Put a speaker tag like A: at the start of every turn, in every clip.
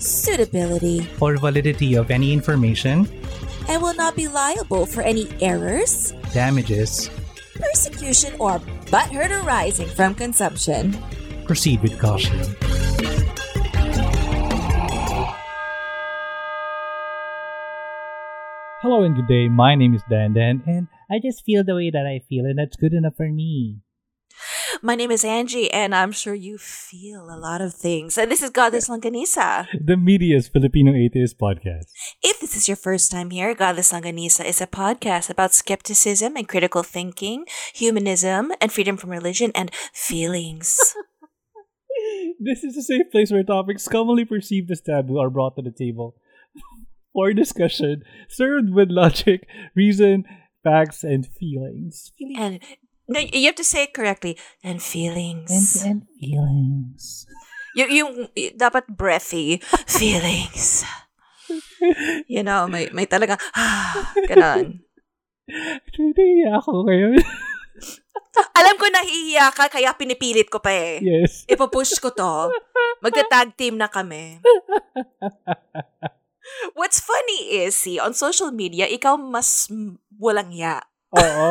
A: suitability,
B: or validity of any information,
A: and will not be liable for any errors,
B: damages,
A: persecution, or butthurt arising from consumption.
B: proceed with caution. Hello and good day. My name is Dan Dan, and I just feel the way that I feel, and that's good enough for me.
A: My name is Angie, and I'm sure you feel a lot of things. And this is Goddess Longganisa.
B: The Media's Filipino Atheist Podcast.
A: If this is your first time here, Goddess Longganisa is a podcast about skepticism and critical thinking, humanism, and freedom from religion and feelings.
B: This is a safe place where topics commonly perceived as taboo are brought to the table for discussion, served with logic, reason, facts, and feelings.
A: and no, you have to say it correctly. And feelings.
B: and feelings.
A: You, you, y- dapat breathy. feelings. You know, may, may talaga, ah, ganon.
B: Actually, ako ngayon.
A: Alam ko nahihiya ka, kaya pinipilit ko pa eh.
B: yes.
A: Ipapush ko to. Magta-tag team na kami. What's funny is, see, on social media, ikaw mas walang ya.
B: Oo.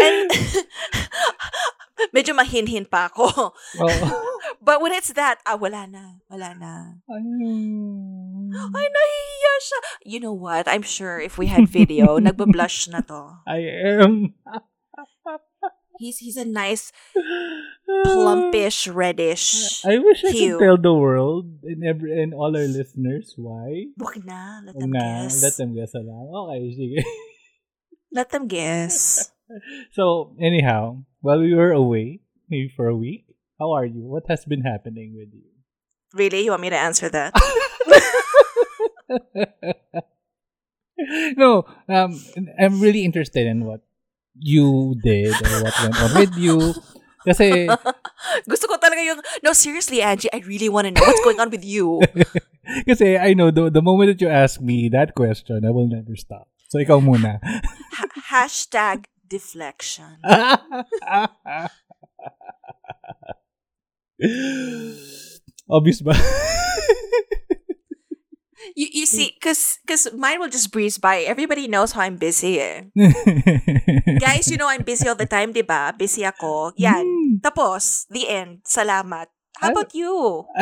A: And medyo mahinhin pa ako.
B: Oo.
A: But when it's that, ah, wala na. Wala na.
B: Ayun.
A: Ay, nahihiya siya. You know what? I'm sure if we had video, nagbablush na to.
B: I am.
A: He's he's a nice, plumpish, reddish.
B: I wish I
A: hue.
B: could tell the world and every and all our listeners why.
A: Wag na. Let them
B: na,
A: guess.
B: let them guess lang. Okay, sige.
A: Let them guess.
B: So, anyhow, while we were away, maybe for a week, how are you? What has been happening with you?
A: Really? You want me to answer that?
B: no, um, I'm really interested in what you did or what went on with you. Kasi,
A: Gusto ko talaga yung, no, seriously, Angie, I really want to know what's going on with you.
B: kasi I know the, the moment that you ask me that question, I will never stop. So, ikaw muna.
A: Ha- hashtag deflection.
B: Obvious ba?
A: You, you see, because cause mine will just breeze by. Everybody knows how I'm busy eh. Guys, you know I'm busy all the time, di ba? Busy ako. Yan.
B: Hmm.
A: Tapos, the end. Salamat. How
B: I-
A: about you?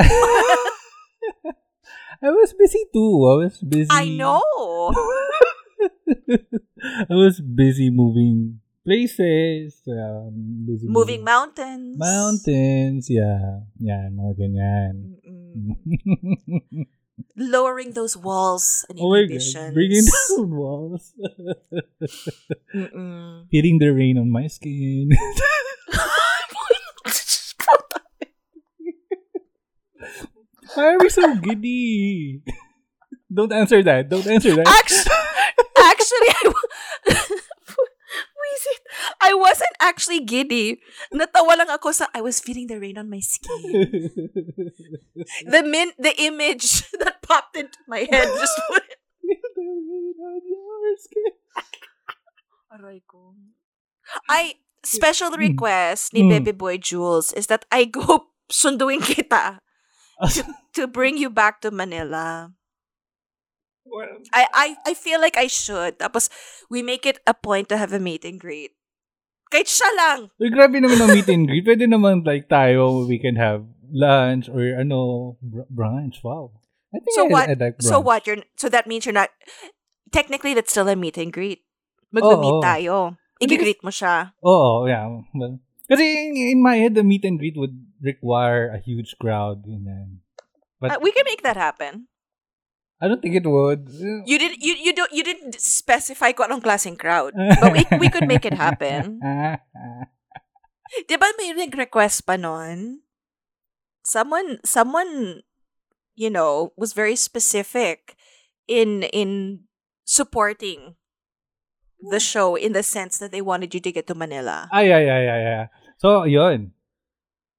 B: I was busy too. I was busy.
A: I know.
B: I was busy moving places. Um, busy
A: Moving mountains.
B: mountains. Yeah. Yeah, mga ganyan.
A: Lowering those walls and
B: oh my god.
A: inhibitions.
B: Bringing down walls. Feeling the rain on my skin. Why are we so giddy? Don't answer that. Don't answer that.
A: actually, actually, I, w- Wisit, I wasn't actually giddy. Natawa lang ako sa, I was feeling the rain on my skin. The min, the image that popped into my head just put it.
B: the rain on your skin.
A: Aray ko. I, special request ni
B: Mm.
A: Baby Boy Jules is that I go sunduin kita to, to bring you back to Manila.
B: Well,
A: I, I I feel like I should. Tapos, we make it a point to have a meet and greet. Kahit siya lang.
B: Uy, grabe naman ang meet and greet. Pwede naman like tayo, we can have lunch or ano, br- brunch. Wow. I think
A: So
B: I,
A: what?
B: I like
A: So what? You're so that means you're not. Technically, that's still a meet and greet. Magme-meet
B: Oo.
A: tayo. I-greet mo siya.
B: Oo, yeah. Well, kasi in, in my head, the meet and greet would require a huge crowd. Ganyan. But
A: Uh, we can make that happen.
B: I don't think it would.
A: You did you you don't you didn't specify kung anong klaseng crowd. But we we could make it happen. 'Di ba may nag-request pa noon? someone someone you know was very specific in in supporting the show in the sense that they wanted you to get to Manila.
B: Ah, yeah, yeah, yeah, yeah. So, yun.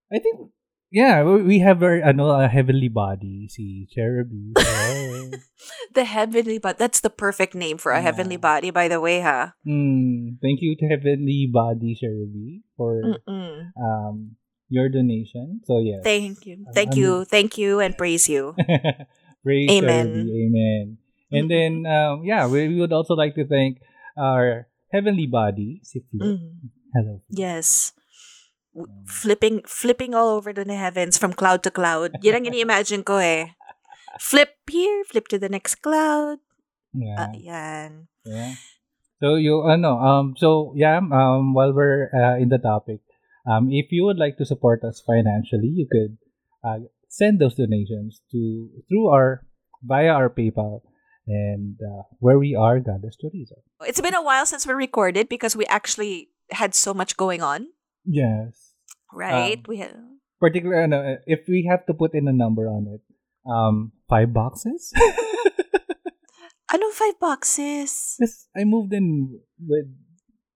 B: I think, yeah, we have our, ano, a heavenly body, si Cherubi. Oh.
A: The heavenly body. That's the perfect name for a
B: Yeah.
A: heavenly body, by the way, huh?
B: Hmm, thank you to heavenly body, Cherubi, for
A: Mm-mm.
B: um your donation. So, yes.
A: Thank you. Thank
B: ano-
A: you. Thank you and praise you.
B: Praise
A: Amen.
B: Cherubi. Amen. And then, um, yeah, we, we would also like to thank our heavenly body, si.
A: Mhm.
B: Hello.
A: Yes. W- Flipping flipping all over the heavens from cloud to cloud. Yan ang ini-imagine ko eh. Flip here, flip to the next cloud.
B: Yeah.
A: Ah, yan.
B: Yeah. So you ano um so yeah um while we're uh, in the topic um if you would like to support us financially you could uh, send those donations to through our via our PayPal and uh, where we are Goddess Chorizo.
A: It's been a while since we recorded because we actually had so much going on,
B: Yes.
A: right?
B: Um,
A: we had
B: Particular ano if we have to put in a number on it um five boxes.
A: Ano five boxes?
B: Yes, I moved in with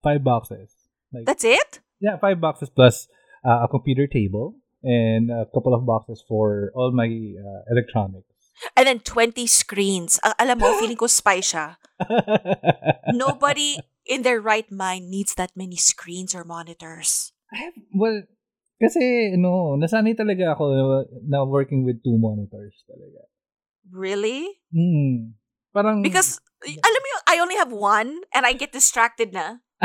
B: five boxes. Like
A: That's it?
B: Yeah, five boxes plus uh, a computer table and a couple of boxes for all my uh, electronics.
A: And then 20 screens. Ang alam mo, feeling ko spy siya. Nobody in their right mind needs that many screens or monitors.
B: I have, well, kasi, no, nasanay talaga ako na working with two monitors talaga.
A: Really?
B: Hmm. Parang,
A: Because, alam mo yung, I only have one and I get distracted na.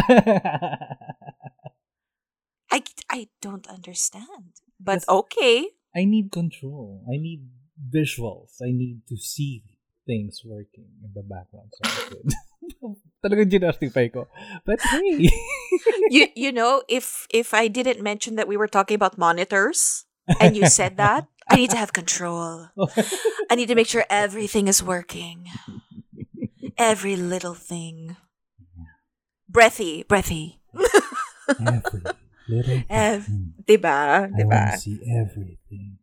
A: I, I don't understand. But okay.
B: I need control. I need visuals. I need to see things working in the background. So, I could. Talagang ginastify ko. But hey.
A: You you know, if if I didn't mention that we were talking about monitors and you said that, I need to have control. I need to make sure everything is working. Every little thing. Breathy, breathy.
B: Every little
A: Ev-
B: thing.
A: Diba?
B: I want
A: Diba?
B: to see everything.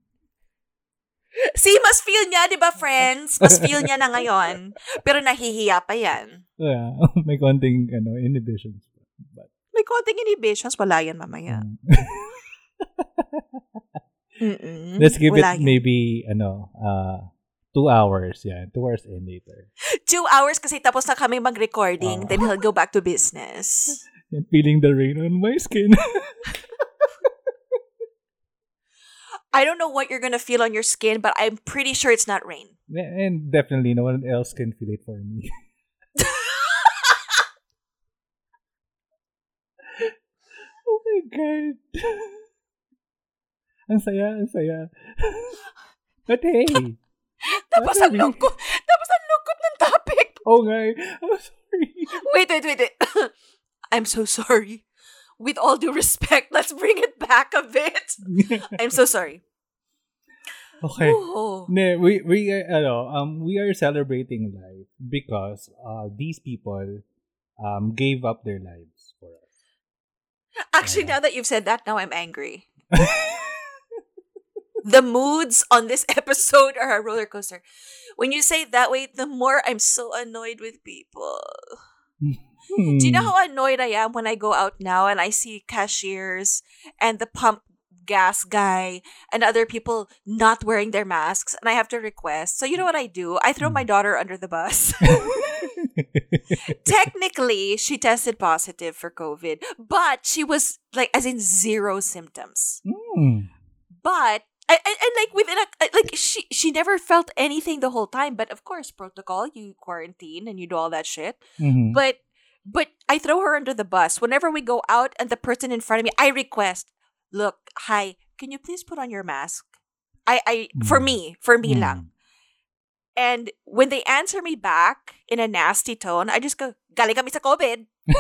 A: See, mas feel niya, di ba, friends? Mas feel niya na ngayon. Pero nahihiya pa yan.
B: Yeah, may konting ano, inhibitions. But,
A: May konting inhibitions, wala yan mamaya.
B: mm. Let's give
A: Wala
B: it
A: yan.
B: maybe, ano, uh, two hours. Yeah, two hours in later.
A: Two hours kasi tapos na kami mag-recording,
B: Ah.
A: then he'll go back to business.
B: And feeling the rain on my skin.
A: I don't know what you're gonna feel on your skin, but I'm pretty sure it's not rain.
B: and definitely no one else can feel it for me. oh my god. ang saya, ang saya. But hey.
A: Tapos ang lungkot, tapos ang lungkot ng topic.
B: Oh nga. I'm sorry.
A: Wait, wait, wait, wait. I'm so sorry. With all due respect, let's bring it back a bit. I'm so sorry.
B: Okay. Ne, we we ano, um we are celebrating life because uh these people um gave up their lives for us.
A: Actually, now that you've said that, now I'm angry. The moods on this episode are a roller coaster. When you say it that way, the more I'm so annoyed with people.
B: Hmm.
A: Do you know how annoyed I am when I go out now and I see cashiers and the pump gas guy and other people not wearing their masks and I have to request. So you know what I do? I throw my daughter under the bus. Technically, she tested positive for COVID, but she was like as in zero symptoms.
B: Hmm.
A: But and, and, and like within a like she she never felt anything the whole time, but of course protocol, you quarantine and you do all that shit.
B: Mhm.
A: But but I throw her under the bus whenever we go out and the person in front of me. I request, look, hi, can you please put on your mask? I I for
B: Mm.
A: me for me
B: Mm.
A: lang. And when they answer me back in a nasty tone, I just go, galing kami sa COVID.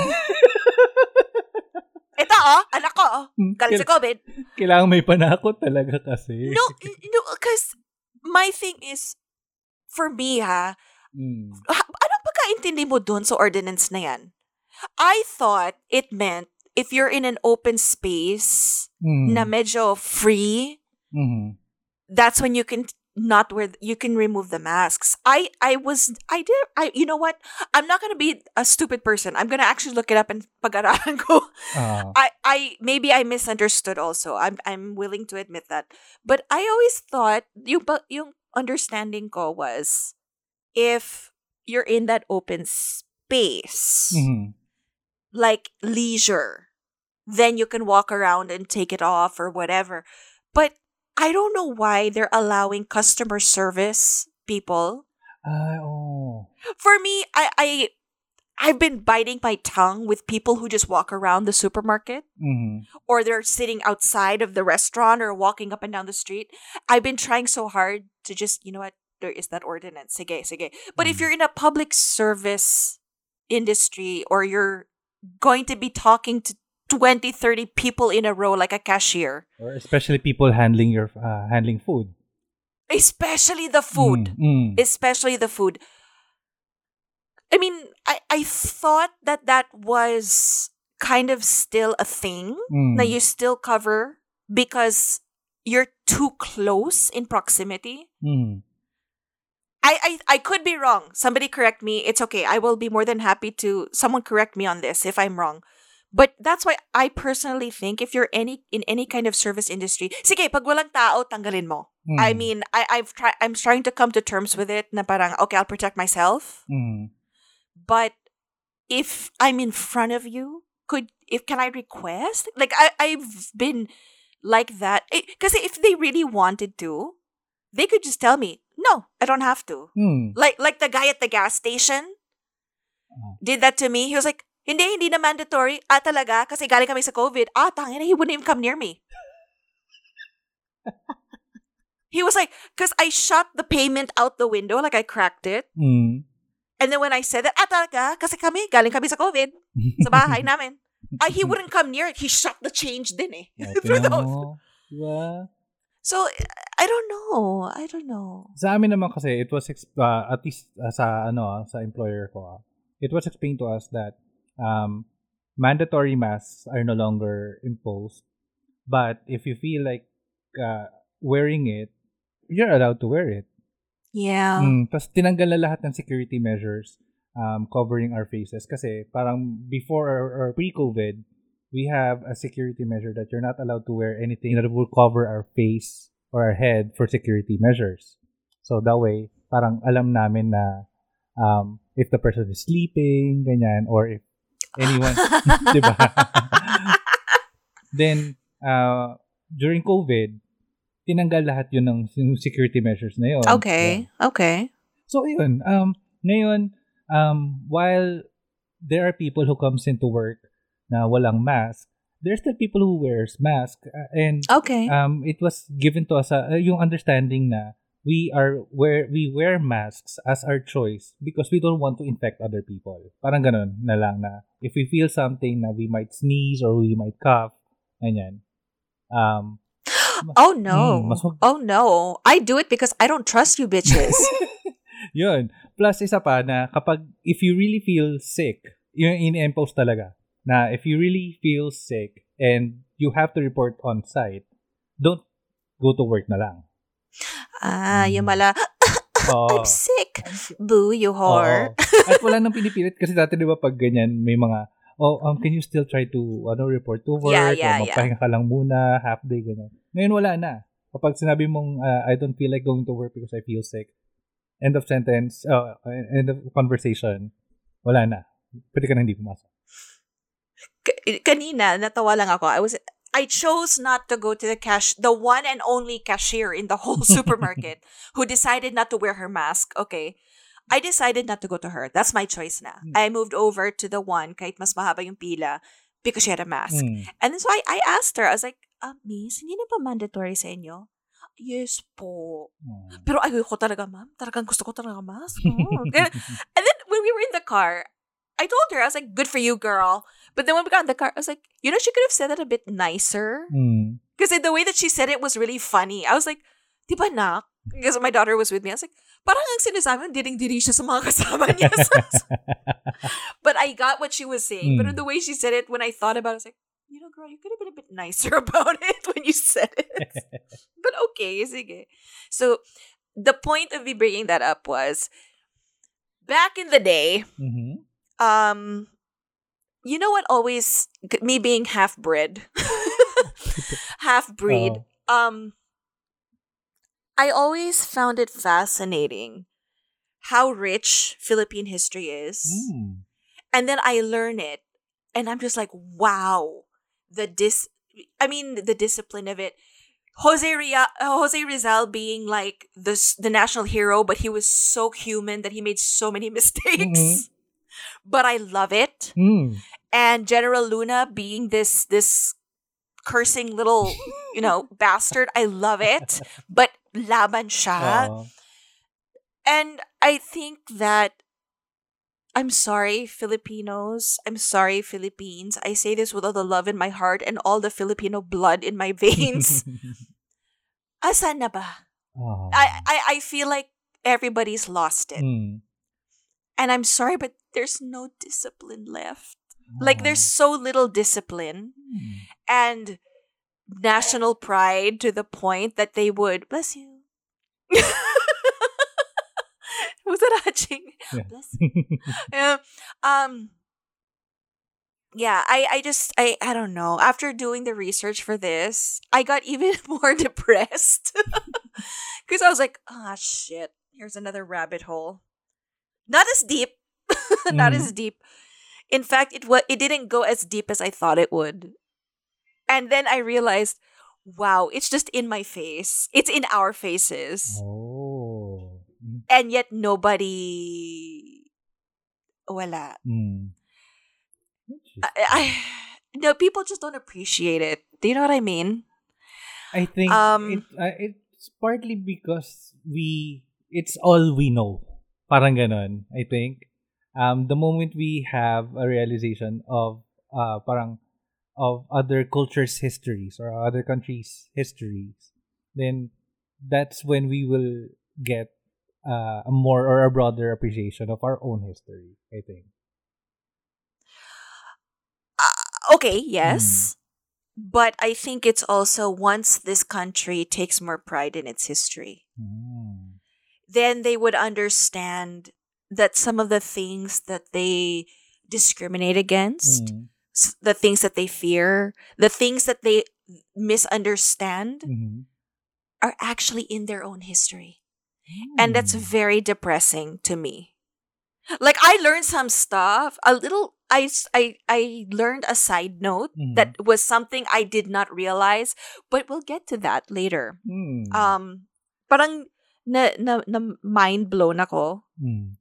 A: Ito oh, anak ko oh, galing sa COVID.
B: Kailangan may panakot talaga kasi.
A: No, no, because my thing is, for me ha,
B: Mm.
A: ha- anong pagkaintindi mo dun sa ordinance na yan? I thought it meant if you're in an open space
B: Mm.
A: na medyo free,
B: Mhm.
A: that's when you can not wear you can remove the masks i i was i did i you know what i'm not gonna be a stupid person i'm gonna actually look it up and pag-aralan ko
B: Ah.
A: I, I maybe I misunderstood also. I'm I'm willing to admit that. But I always thought yung yung understanding ko was if you're in that open space
B: Mhm.
A: like leisure, then you can walk around and take it off or whatever. But I don't know why they're allowing customer service people.
B: Ay, oh.
A: For me, I I I've been biting my tongue with people who just walk around the supermarket
B: Mhm.
A: or they're sitting outside of the restaurant or walking up and down the street. I've been trying so hard to just, you know what, there is that ordinance. Sige, sige. But if
B: Mm.
A: you're in a public service industry or you're going to be talking to 20, 30 people in a row like a cashier,
B: Or especially people handling your uh, handling food.
A: especially the food,
B: Mm, mm.
A: especially the food. I mean, I, I thought that that was kind of still a thing.
B: Mm.
A: na you still cover because you're too close in proximity.
B: Mm.
A: I, I I could be wrong. Somebody correct me. It's okay. I will be more than happy to someone correct me on this if I'm wrong. But that's why I personally think if you're any in any kind of service industry, sige, pag walang tao, tanggalin mo. I
B: Mm.
A: mean, I I've tried I'm trying to come to terms with it na parang okay, I'll protect myself.
B: Mm.
A: But if I'm in front of you, could if can I request? Like I I've been like that because if they really wanted to, they could just tell me, no, I don't have to.
B: Mm.
A: Like like the guy at the gas station
B: Oh.
A: did that to me. He was like, hindi, hindi na mandatory. Ah, talaga? Kasi galing kami sa COVID. Ah, tangina, he wouldn't even come near me. he was like, because I shot the payment out the window, like I cracked it.
B: Mm.
A: And then when I said that, ah, talaga? Kasi kami, galing kami sa COVID. Sa bahay namin. Ay, he wouldn't come near it. He shot the change din eh. Through those.
B: Diba?
A: So, I don't know. I don't know.
B: Sa amin naman kasi, it was, ex- uh, at least uh, sa, ano, ah, sa employer ko, ah, it was explained to us that um, mandatory masks are no longer imposed. But if you feel like uh, wearing it, you're allowed to wear it.
A: Yeah.
B: Mm, Tapos tinanggal na lahat ng security measures um, covering our faces. Kasi parang before or, or pre-COVID, we have a security measure that you're not allowed to wear anything that will cover our face or our head for security measures. So that way, parang alam namin na um, if the person is sleeping, ganyan, or if anyone, di ba? Then, uh, during COVID, tinanggal lahat yun ng security measures na yun.
A: Okay. Okay.
B: So, yun. Um, ngayon, um, while there are people who comes into work na walang mask, there's still people who wears mask. Uh, and
A: Okay.
B: um, it was given to us uh, yung understanding na we are wear we wear masks as our choice because we don't want to infect other people. Parang ganun na lang na if we feel something na we might sneeze or we might cough, ganyan. Um,
A: oh no.
B: Mm, mas
A: oh no. I do it because I don't trust you bitches.
B: Yun. Plus, isa pa na kapag, if you really feel sick, yun in-impose talaga, na if you really feel sick and you have to report on site, don't go to work na lang.
A: Ah, yung mala,
B: Oo.
A: I'm sick. Boo, you whore.
B: Oo. At wala nang pinipilit kasi dati di ba pag ganyan, may mga, oh, um, can you still try to ano report to work?
A: Yeah, yeah,
B: or magpahinga ka lang muna, half day, ganyan. Ngayon wala na. Kapag sinabi mong, uh, I don't feel like going to work because I feel sick, end of sentence, uh, end of conversation, wala na. Pwede ka na hindi pumasok.
A: K- kanina, natawa lang ako. I was I chose not to go to the cash, the one and only cashier in the whole supermarket who decided not to wear her mask. Okay. I decided not to go to her. That's my choice na.
B: Hmm.
A: I moved over to the one kahit mas mahaba yung pila because she had a mask.
B: Mm.
A: And so I, I asked her, I was like, ah, miss, hindi na ba mandatory sa inyo? Yes po.
B: Mm.
A: Pero ayoko talaga, ma'am. Talagang gusto ko talaga mask. Oh. and then when we were in the car, I told her, I was like, good for you, girl. But then when we got in the car, I was like, you know, she could have said that a bit nicer.
B: Mm.
A: Because the way that she said it was really funny. I was like, di ba nak? Because my daughter was with me. I was like, parang ang sinasabi, diring-diri siya sa mga kasama niya. but I got what she was saying. But
B: Mm.
A: the way she said it, when I thought about it, I was like, you know, girl, you could have been a bit nicer about it when you said it. but okay, sige. So, the point of me bringing that up was back in the day,
B: mm-hmm.
A: Um, you know what always, me being half bred, half breed,
B: Oh.
A: um, I always found it fascinating how rich Philippine history is
B: Mm.
A: and then I learn it, and I'm just like, wow, the dis. I mean, the discipline of it. Jose Ria- Jose Rizal being like the the national hero, but he was so human that he made so many mistakes.
B: Mhm.
A: But I love it.
B: Mm.
A: And General Luna being this this cursing little you know bastard, I love it. But laban siya.
B: Oo.
A: And I think that I'm sorry, Filipinos. I'm sorry, Philippines. I say this with all the love in my heart and all the Filipino blood in my veins. Asan na ba?
B: Oo.
A: I, I, I feel like everybody's lost it.
B: Mm.
A: And I'm sorry, but there's no discipline left. Like, there's so little discipline
B: Mm.
A: and national pride to the point that they would, bless you. Was that Haching?
B: Yeah.
A: Bless you. Yeah. Um yeah, I, I just I I don't know. After doing the research for this, I got even more depressed. Cause I was like, ah shit, here's another rabbit hole. Not as deep. Not
B: Mhm.
A: as deep. In fact, it was it didn't go as deep as I thought it would. And then I realized, wow, it's just in my face. It's in our faces.
B: Oh. Mm.
A: And yet nobody wala.
B: Mm.
A: I, I no people just don't appreciate it. Do you know what I mean?
B: I think
A: Um,
B: it, uh, it's partly because we it's all we know. Parang ganon, I think. Um, the moment we have a realization of uh, parang of other cultures' histories or other countries' histories, then that's when we will get uh, a more or a broader appreciation of our own history. I think.
A: Okay, yes. But I think it's also once this country takes more pride in its history,
B: Mm.
A: Then they would understand that some of the things that they discriminate against,
B: Mm.
A: the things that they fear, the things that they misunderstand
B: Mhm.
A: are actually in their own history. And that's
B: Mm.
A: very depressing to me. Like I learned some stuff, a little I I I learned a side note
B: Mhm.
A: that was something I did not realize, but we'll get to that later.
B: Mm.
A: Um parang na, na, na mind blown ako
B: Mm.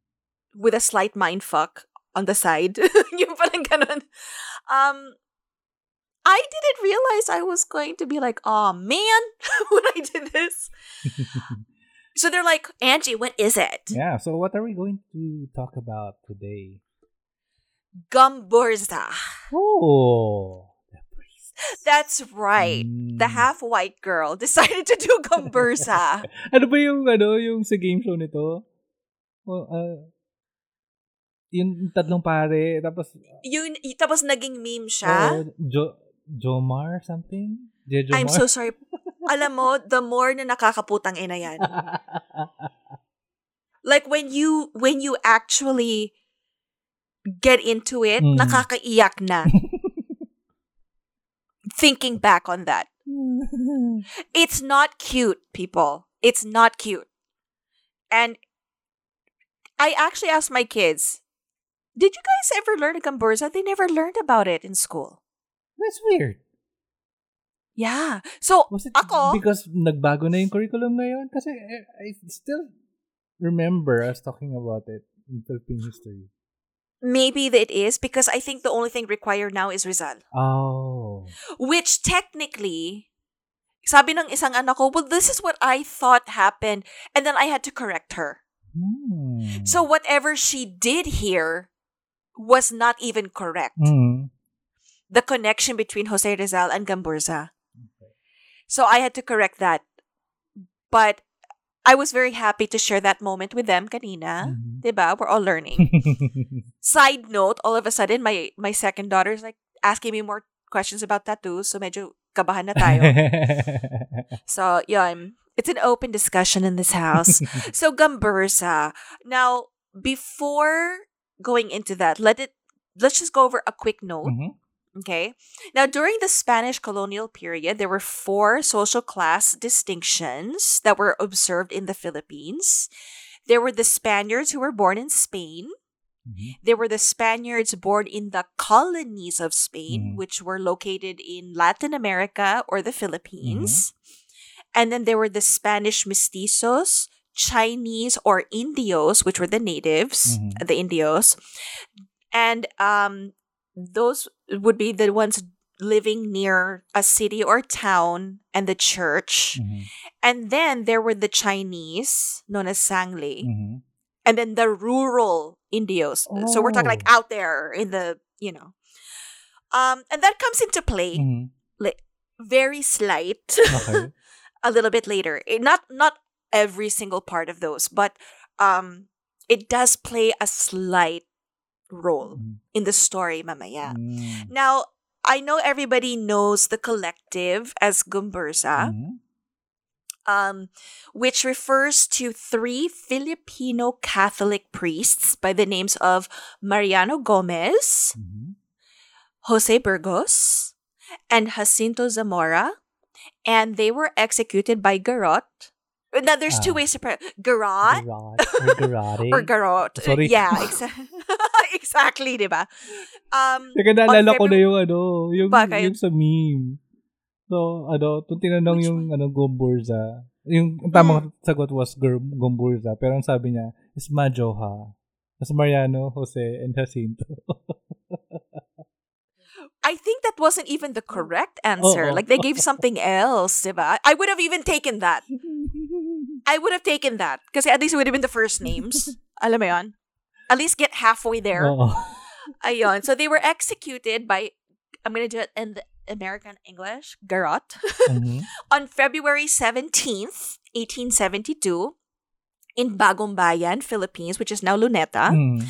A: with a slight mind fuck on the side. yung parang ganun. Um I didn't realize I was going to be like, oh man, when I did this. So they're like, Angie, what is it?
B: Yeah, so what are we going to talk about today?
A: Gomburza.
B: Oh,
A: That's right. The
B: Mm.
A: half white girl decided to do Gumburza.
B: Ano ba yung ano, yung sa game show nito? Oh, uh, yung tatlong pare, tapos
A: Yun, y- tapos naging meme siya.
B: oh, jo, Jomar something? Je Jomar?
A: I'm so sorry. Alam mo, the more na nakakaputang ina yan. Like when you when you actually get into it,
B: Mm.
A: nakakaiyak na. Thinking back on that. It's not cute, people. It's not cute. And I actually asked my kids, did you guys ever learn a Gomburza? They never learned about it in school.
B: That's weird.
A: Yeah. So,
B: Was it
A: ako,
B: because nagbago na yung curriculum ngayon? Kasi eh, I still remember us talking about it in Philippine history.
A: Maybe it is because I think the only thing required now is Rizal.
B: Oh.
A: Which technically, sabi ng isang anak ko, well, this is what I thought happened. And then I had to correct her.
B: Hmm.
A: So whatever she did here was not even correct.
B: Mm.
A: The connection between Jose Rizal and Gomburza. So I had to correct that. But I was very happy to share that moment with them kanina.
B: Mhm.
A: Diba? We're all learning. Side note, all of a sudden my my second daughter is like asking me more questions about tattoos, so medyo kabahan na tayo. so, yun. It's an open discussion in this house. so, Gomburza. Now, before going into that, let it let's just go over a quick note.
B: Mhm.
A: Okay. Now, during the Spanish colonial period, there were four social class distinctions that were observed in the Philippines. There were the Spaniards who were born in Spain.
B: Mhm.
A: There were the Spaniards born in the colonies of Spain,
B: Mhm.
A: which were located in Latin America or the Philippines. And then there were the Spanish mestizos, Chinese or Indios, which were the natives,
B: Mhm.
A: the Indios. And um, those would be the ones living near a city or town and the church.
B: Mhm.
A: And then there were the Chinese, known as Sangley
B: Mhm.
A: and then the rural indios so we're talking like
B: Oh.
A: out there in the you know um and that comes into play
B: Mhm.
A: very slight
B: Okay.
A: a little bit later Eh, not not every single part of those but um it does play a slight role
B: Mhm.
A: in the story mamaya
B: Mm.
A: now i know everybody knows the collective as Gomburza
B: Mhm.
A: um, which refers to three Filipino Catholic priests by the names of Mariano Gomez,
B: Mhm.
A: Jose Burgos, and Jacinto Zamora, and they were executed by Garot. Now, there's two
B: Ah.
A: ways to pronounce Garot
B: Garot or
A: Garot.
B: Sorry.
A: Yeah, exa- exactly, diba? Um,
B: Teka, naalala ko na yung ano, yung,
A: Bakit?
B: yung sa meme. So, ano, itong tinanong
A: Which
B: yung ano, Gomburza. Yung ang tamang sagot was Gomburza. Pero ang sabi niya is Majoha. Mas Mariano, Jose, and Jacinto.
A: I think that wasn't even the correct answer.
B: Oo.
A: Like, they gave something else, diba? I would have even taken that. I would have taken that. Because at least it would have been the first names. Alam mo yun? At least get halfway there.
B: Oo.
A: Ayun. So they were executed by, I'm going to do it in the American English, Garot,
B: Mhm.
A: on February 17th, 1872, in Bagong Bayan, Philippines, which is now Luneta.
B: Mm.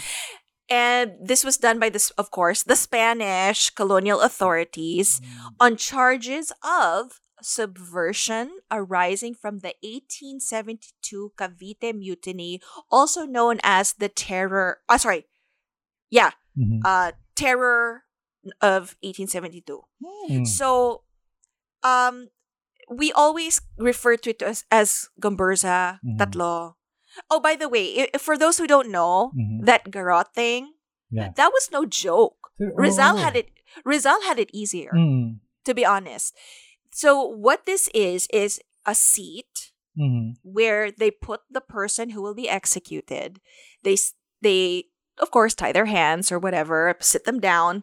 A: And this was done by this, of course, the Spanish colonial authorities on charges of subversion arising from the 1872 Cavite Mutiny, also known as the Terror. Uh, sorry, yeah,
B: Mhm.
A: uh, Terror of 1872.
B: Mm.
A: So, um, we always refer to it as, as Gomburza,
B: Mhm.
A: Tatlo. Oh, by the way, for those who don't know,
B: Mhm.
A: that garot thing,
B: Yeah.
A: that was no joke. Rizal
B: Oh.
A: had it. Rizal had it easier,
B: Mm.
A: to be honest. So what this is is a seat
B: Mhm.
A: where they put the person who will be executed. They they of course tie their hands or whatever, sit them down.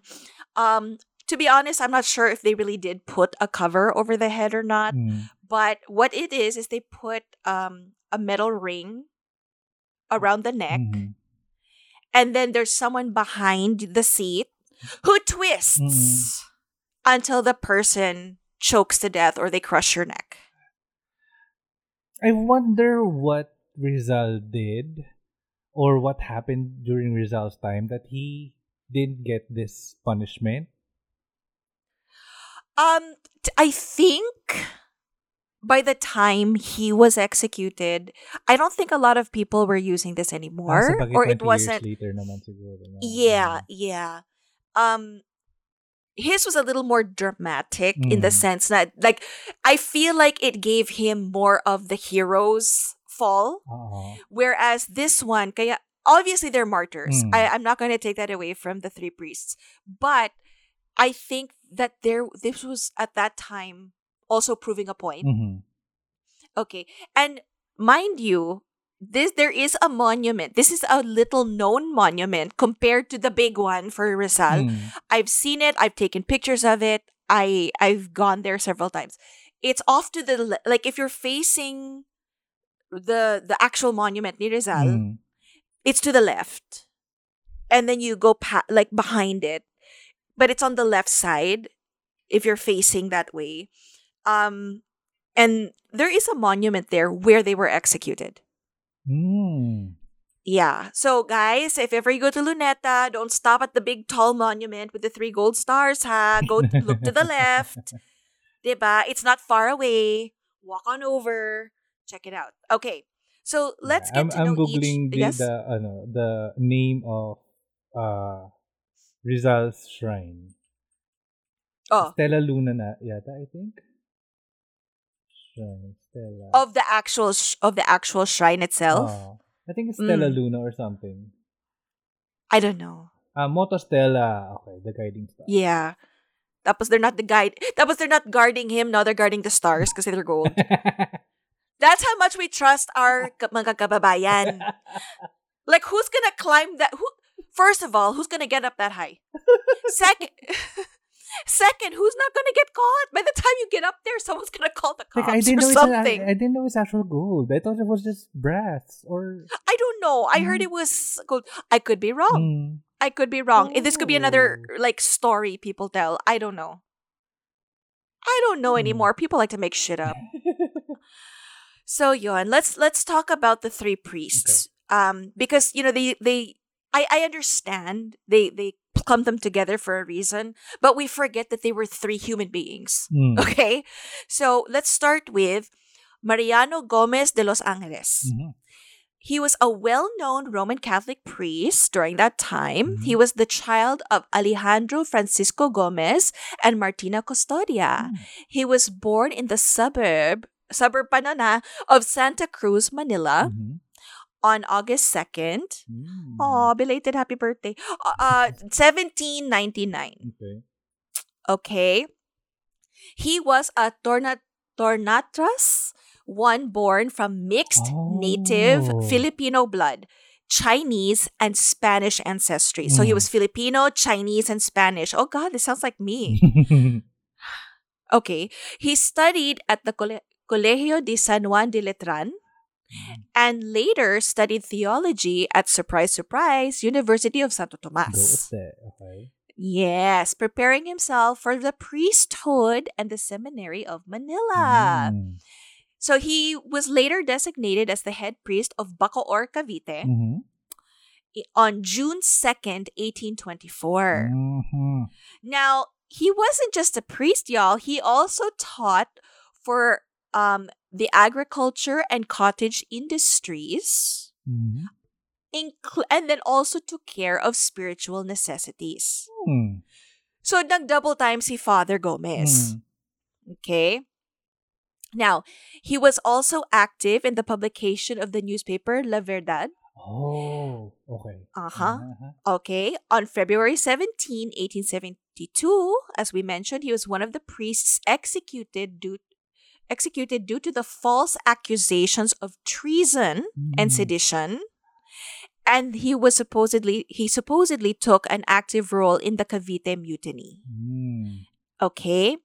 A: Um, to be honest, I'm not sure if they really did put a cover over the head or not.
B: Mm.
A: But what it is is they put um a metal ring around the neck,
B: Mhm.
A: and then there's someone behind the seat who twists
B: Mhm.
A: until the person chokes to death or they crush your neck.
B: I wonder what Rizal did or what happened during Rizal's time that he didn't get this punishment.
A: Um, I think by the time he was executed, I don't think a lot of people were using this
B: Ah,
A: anymore,
B: sabagay,
A: or it wasn't.
B: Later naman siguro. no?
A: Yeah, yeah. Um, his was a little more dramatic in the
B: Mm.
A: sense that, like, I feel like it gave him more of the hero's fall,
B: Oo.
A: whereas this one, kaya obviously they're martyrs.
B: Mm.
A: I, I'm not going to take that away from the three priests, but I think that there this was at that time also proving a point.
B: Mhm.
A: Okay. And mind you, this there is a monument. This is a little known monument compared to the big one for Rizal.
B: Mm.
A: I've seen it, I've taken pictures of it. I I've gone there several times. It's off to the like if you're facing the the actual monument near Rizal,
B: Mm.
A: it's to the left. And then you go pa- like behind it. But it's on the left side if you're facing that way. Um and there is a monument there where they were executed.
B: Mm.
A: Yeah. So, guys, if ever you go to Luneta, don't stop at the big tall monument with the three gold stars, ha? Go to, look to the left. Diba? It's not far away. Walk on over. Check it out. Okay. So, let's
B: Yeah,
A: get
B: I'm,
A: to
B: I'm
A: know
B: googling
A: each.
B: the,
A: yes.
B: the ano the name of uh Rizal's shrine.
A: oh,
B: Stella Luna na yata, I think. Shrine Stella.
A: of the actual sh- of the actual shrine itself.
B: Oh, I think it's Stella
A: Mm.
B: Luna or something.
A: I don't know.
B: Ah, Motto Stella. Okay, the guiding star.
A: Yeah. Tapos they're not the guide. Tapos they're not guarding him. Now they're guarding the stars because they're gold. That's how much we trust our mga kababayan. Like, who's gonna climb that? Who? First of all, who's gonna get up that high? Second, second, who's not gonna get caught? By the time you get up there, someone's gonna call the cops
B: like, I didn't
A: or
B: know it's an-
A: something.
B: I didn't know it's actual gold. I thought it was just brass or
A: I don't know. I heard
B: Mm.
A: it was gold. I could be wrong.
B: Mm.
A: I could be wrong. This could be another
B: Oh.
A: like story people tell. I don't know. I don't know
B: Hmm.
A: anymore. People like to make shit up. So yon, let's let's talk about the three priests. Um, because you know they they I I understand they they clump them together for a reason, but we forget that they were three human beings.
B: Mm.
A: Okay, so let's start with Mariano Gomez de Los Angeles.
B: Mhm.
A: He was a well-known Roman Catholic priest during that time.
B: Mhm.
A: He was the child of Alejandro Francisco Gomez and Martina Custodia.
B: Mm.
A: He was born in the suburb suburb pa nun, ah, of Santa Cruz, Manila
B: Mhm.
A: On August 2nd.
B: Mm.
A: Oh, belated happy birthday. Uh, uh 1799.
B: Okay.
A: Okay. He was a torna tornatras, one born from mixed native
B: Oh.
A: Filipino blood, Chinese and Spanish ancestry. So he
B: Mm.
A: was Filipino, Chinese, and Spanish. Oh God, this sounds like me. Okay. He studied at the Cole- Colegio de San Juan de Letran and later studied theology at surprise surprise University of Santo Tomas.
B: Okay.
A: Yes, preparing himself for the priesthood and the seminary of Manila.
B: Mm.
A: So he was later designated as the head priest of Bacoor, Cavite
B: Mhm.
A: on June 2nd, 1824.
B: Mhm.
A: Now, he wasn't just a priest, y'all. He also taught for um, the agriculture and cottage industries,
B: Mhm.
A: incl- and then also took care of spiritual necessities.
B: Mm.
A: So, nag-double time si Father Gomez.
B: Mm.
A: Okay? Now, he was also active in the publication of the newspaper La Verdad.
B: Oh, okay.
A: Uh-huh.
B: Uh-huh.
A: Okay, on February 17, 1872, as we mentioned, he was one of the priests executed due executed due to the false accusations of treason and
B: Mm.
A: sedition. And he was supposedly he supposedly took an active role in the Cavite mutiny.
B: Mm.
A: Okay?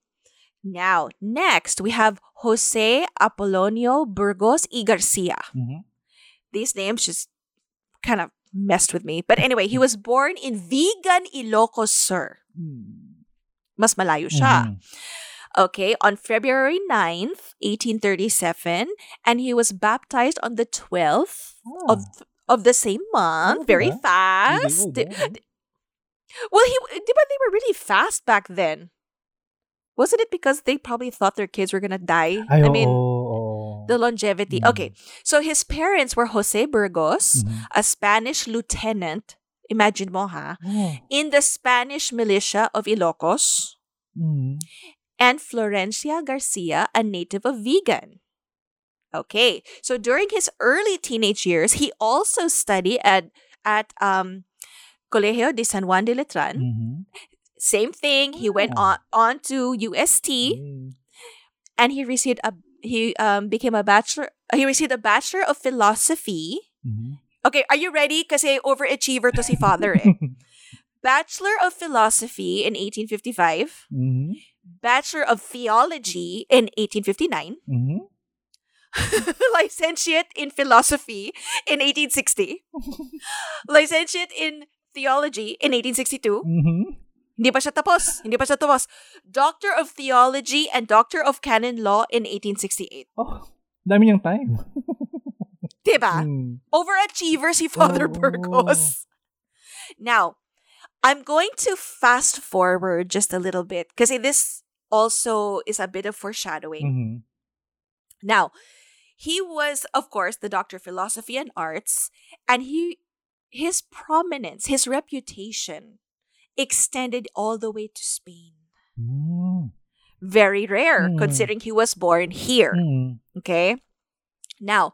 A: Now, next we have Jose Apolonio Burgos y Garcia
B: Mhm.
A: these names just kind of messed with me. But anyway, he was born in Vigan, Ilocos Sur.
B: Mm.
A: Mas malayo siya.
B: Mhm.
A: Okay, on February 9th, 1837, and he was baptized on the 12th of of the same month.
B: Oh,
A: Very
B: diba?
A: fast.
B: Oh,
A: Di- well, he di ba they were really fast back then? Wasn't it because they probably thought their kids were gonna die? I mean,
B: oo.
A: the longevity.
B: Mm.
A: Okay, so his parents were Jose Burgos,
B: Mhm.
A: a Spanish lieutenant. Imagine mo ha,
B: Oh.
A: in the Spanish militia of Ilocos,
B: Mhm.
A: And Florencia Garcia, a native of Vigan. Okay, so during his early teenage years, he also studied at at um, Colegio de San Juan de Letran.
B: Mhm.
A: Same thing. He went on
B: Ah.
A: on to UST,
B: Yay.
A: and he received a he um became a bachelor. He received a bachelor of philosophy.
B: Mhm.
A: Okay, are you ready? Kasi overachiever to si father eh. Bachelor of Philosophy in 1855,
B: Mhm.
A: Bachelor of Theology in 1859,
B: Mhm.
A: Licentiate in Philosophy in 1860, Licentiate in Theology in 1862.
B: Mhm.
A: Hindi pa siya tapos. Hindi pa siya tapos. Doctor of Theology and Doctor of Canon Law in 1868.
B: Oh, dami niyang time.
A: Diba?
B: Mm.
A: Overachiever si Father. Burgos. Now, I'm going to fast forward just a little bit because in this also is a bit of foreshadowing.
B: Mhm.
A: Now, he was, of course, the doctor of philosophy and arts, and he his prominence, his reputation extended all the way to Spain.
B: Mm.
A: Very rare,
B: Mm.
A: considering he was born here.
B: Mm.
A: Okay. Now,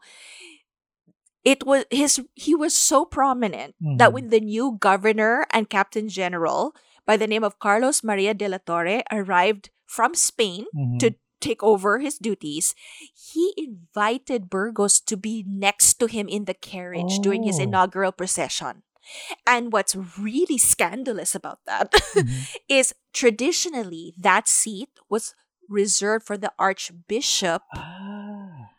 A: it was his he was so prominent that
B: Mhm.
A: when the new governor and captain general by the name of Carlos Maria de la Torre arrived from Spain
B: Mhm.
A: to take over his duties, he invited Burgos to be next to him in the carriage during his
B: Oh.
A: inaugural procession. And what's really scandalous about that
B: Mhm.
A: is traditionally that seat was reserved for the archbishop
B: Ah.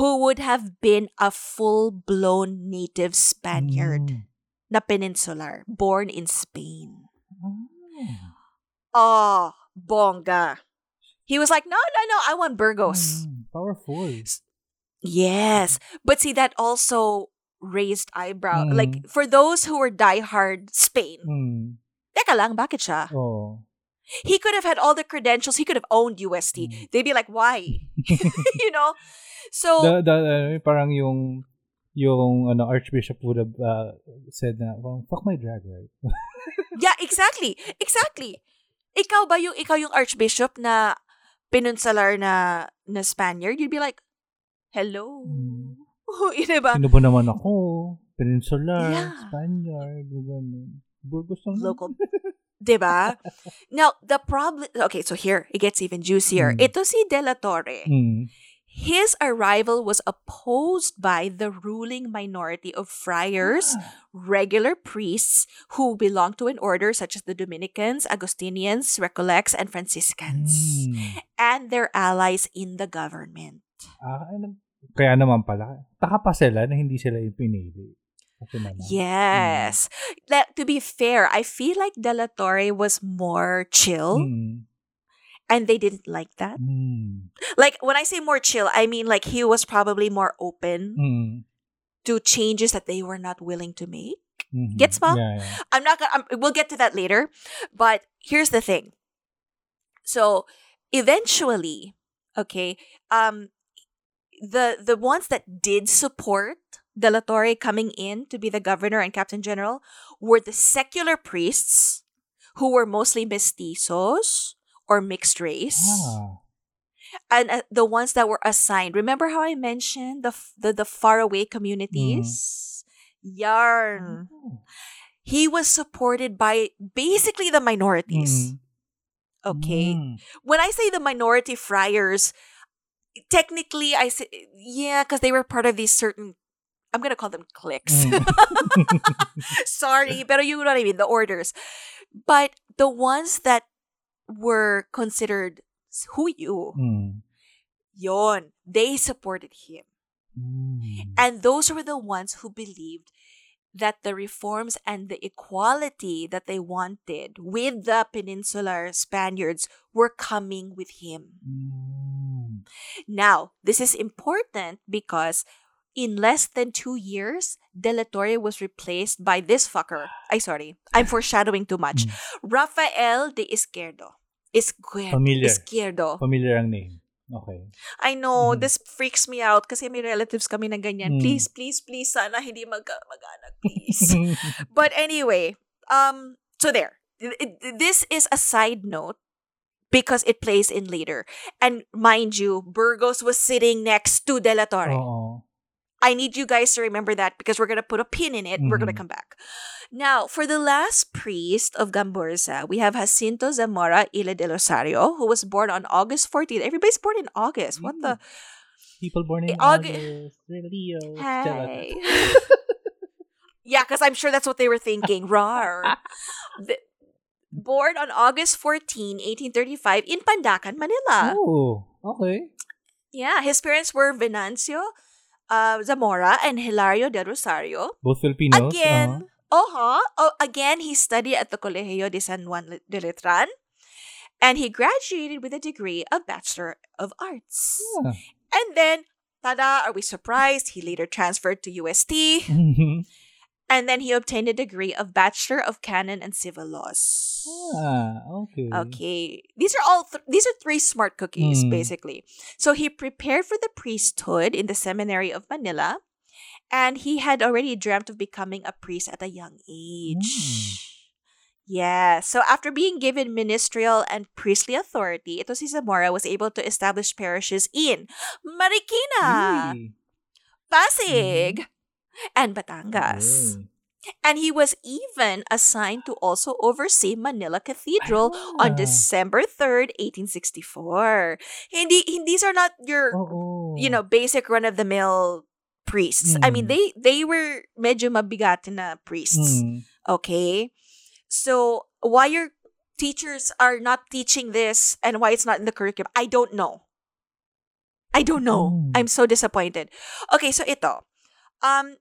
A: who would have been a full-blown native Spaniard
B: Mm.
A: na peninsular, born in Spain. Oh, bongga. He was like, no, no, no, I want Burgos.
B: Mm. Powerful.
A: Yes. But see, that also raised eyebrow.
B: Mm.
A: Like, for those who were diehard Spain,
B: Mm.
A: teka lang, bakit siya?
B: Oh.
A: He could have had all the credentials. He could have owned UST.
B: Mm.
A: They'd be like, why? you know? So,
B: the, the, ano, parang yung yung ano archbishop would have uh, said na well, fuck my drag right
A: yeah, exactly. Exactly. Ikaw ba yung, ikaw yung archbishop na penunsalar na, na Spaniard? You'd be like, hello?
B: Mm.
A: Yun ba?
B: sino ba naman ako peninsular
A: Yeah.
B: Spaniard ganun Burgos lang
A: Local. Diba? Now, the problem, okay, so here, it gets even juicier.
B: Mm.
A: Ito si De La Torre.
B: mm.
A: His arrival was opposed by the ruling minority of friars, regular priests who belonged to an order such as the Dominicans, Augustinians, Recollects, and Franciscans,
B: Mm.
A: and their allies in the government.
B: Ah, kaya naman pala taka pa sila na hindi sila pinili naman
A: Yes. That, to be fair, I feel like De La Torre was more chill,
B: mm.
A: And they didn't like that.
B: Mm.
A: Like, when I say more chill, I mean like he was probably more open
B: Mm.
A: to changes that they were not willing to make.
B: Mhm.
A: Gets
B: yeah, yeah.
A: I'm not gonna. I'm, we'll get to that later, but here's the thing. So eventually, okay, um, the the ones that did support De La Torre coming in to be the governor and captain general were the secular priests, who were mostly mestizos or mixed race,
B: ah.
A: and uh, the ones that were assigned. Remember how I mentioned the f- the, the faraway communities. Yarn
B: Oh.
A: he was supported by basically the minorities.
B: Mm.
A: Okay.
B: Mm.
A: When I say the minority friars, technically I say yeah, because they were part of these certain I'm gonna call them cliques.
B: Mm.
A: Sorry, but you know what I mean, the orders. But the ones that were considered huyu,
B: Mm.
A: yon, they supported him.
B: Mm.
A: And those were the ones who believed that the reforms and the equality that they wanted with the peninsular Spaniards were coming with him.
B: Mm.
A: Now, this is important because in less than two years, De La Torre was replaced by this fucker. I'm sorry, I'm foreshadowing too much.
B: Mm.
A: Rafael de Izquierdo. Izquierdo.
B: Familiar.
A: Izquierdo.
B: Familiar ang name. Okay.
A: I know,
B: Mhm.
A: this freaks me out kasi may relatives kami na ganyan.
B: Mm.
A: Please, please, please, sana hindi mag mag-anak, please. but anyway, um, so there. This is a side note because it plays in later. And mind you, Burgos was sitting next to De La Torre.
B: Oo.
A: I need you guys to remember that because we're going to put a pin in it. We're going to
B: Mhm.
A: come back. Now, for the last priest of Gomburza, we have Jacinto Zamora y del Rosario, who was born on August 14th. Everybody's born in August. What the?
B: People born in
A: Aug-
B: August. Leo.
A: Hey. yeah, because I'm sure that's what they were thinking. Rar. The- born on August 14, 1835, in Pandacan, Manila.
B: Oh, okay.
A: Yeah, his parents were Venancio uh, Zamora and Hilario de Rosario.
B: Both Filipinos.
A: Again, uh-huh. Oh, again, he studied at the Colegio de San Juan de Letran. And he graduated with a degree of Bachelor of Arts.
B: uh-huh.
A: And then, Tada, are we surprised? He later transferred to UST. And then he obtained a degree of Bachelor of Canon and Civil Laws.
B: ah, okay.
A: Okay. These are all th- these are three smart cookies
B: Mm.
A: basically. So he prepared for the priesthood in the seminary of Manila and he had already dreamt of becoming a priest at a young age.
B: Mm.
A: Yeah. So after being given ministerial and priestly authority, ito si Zamora was able to establish parishes in Marikina? Pasig, and Batangas.
B: Okay.
A: And he was even assigned to also oversee Manila Cathedral on
B: Ah.
A: December 3rd, 1864. Hindi, hin- these are not your,
B: Oo.
A: you know, basic run-of-the-mill priests. I mean,
B: Mm.
A: they they were medyo mabigat na priests.
B: Mm.
A: Okay? So, why your teachers are not teaching this and why it's not in the curriculum, I don't know. I don't know.
B: Mm.
A: I'm so disappointed. Okay, so ito. Um,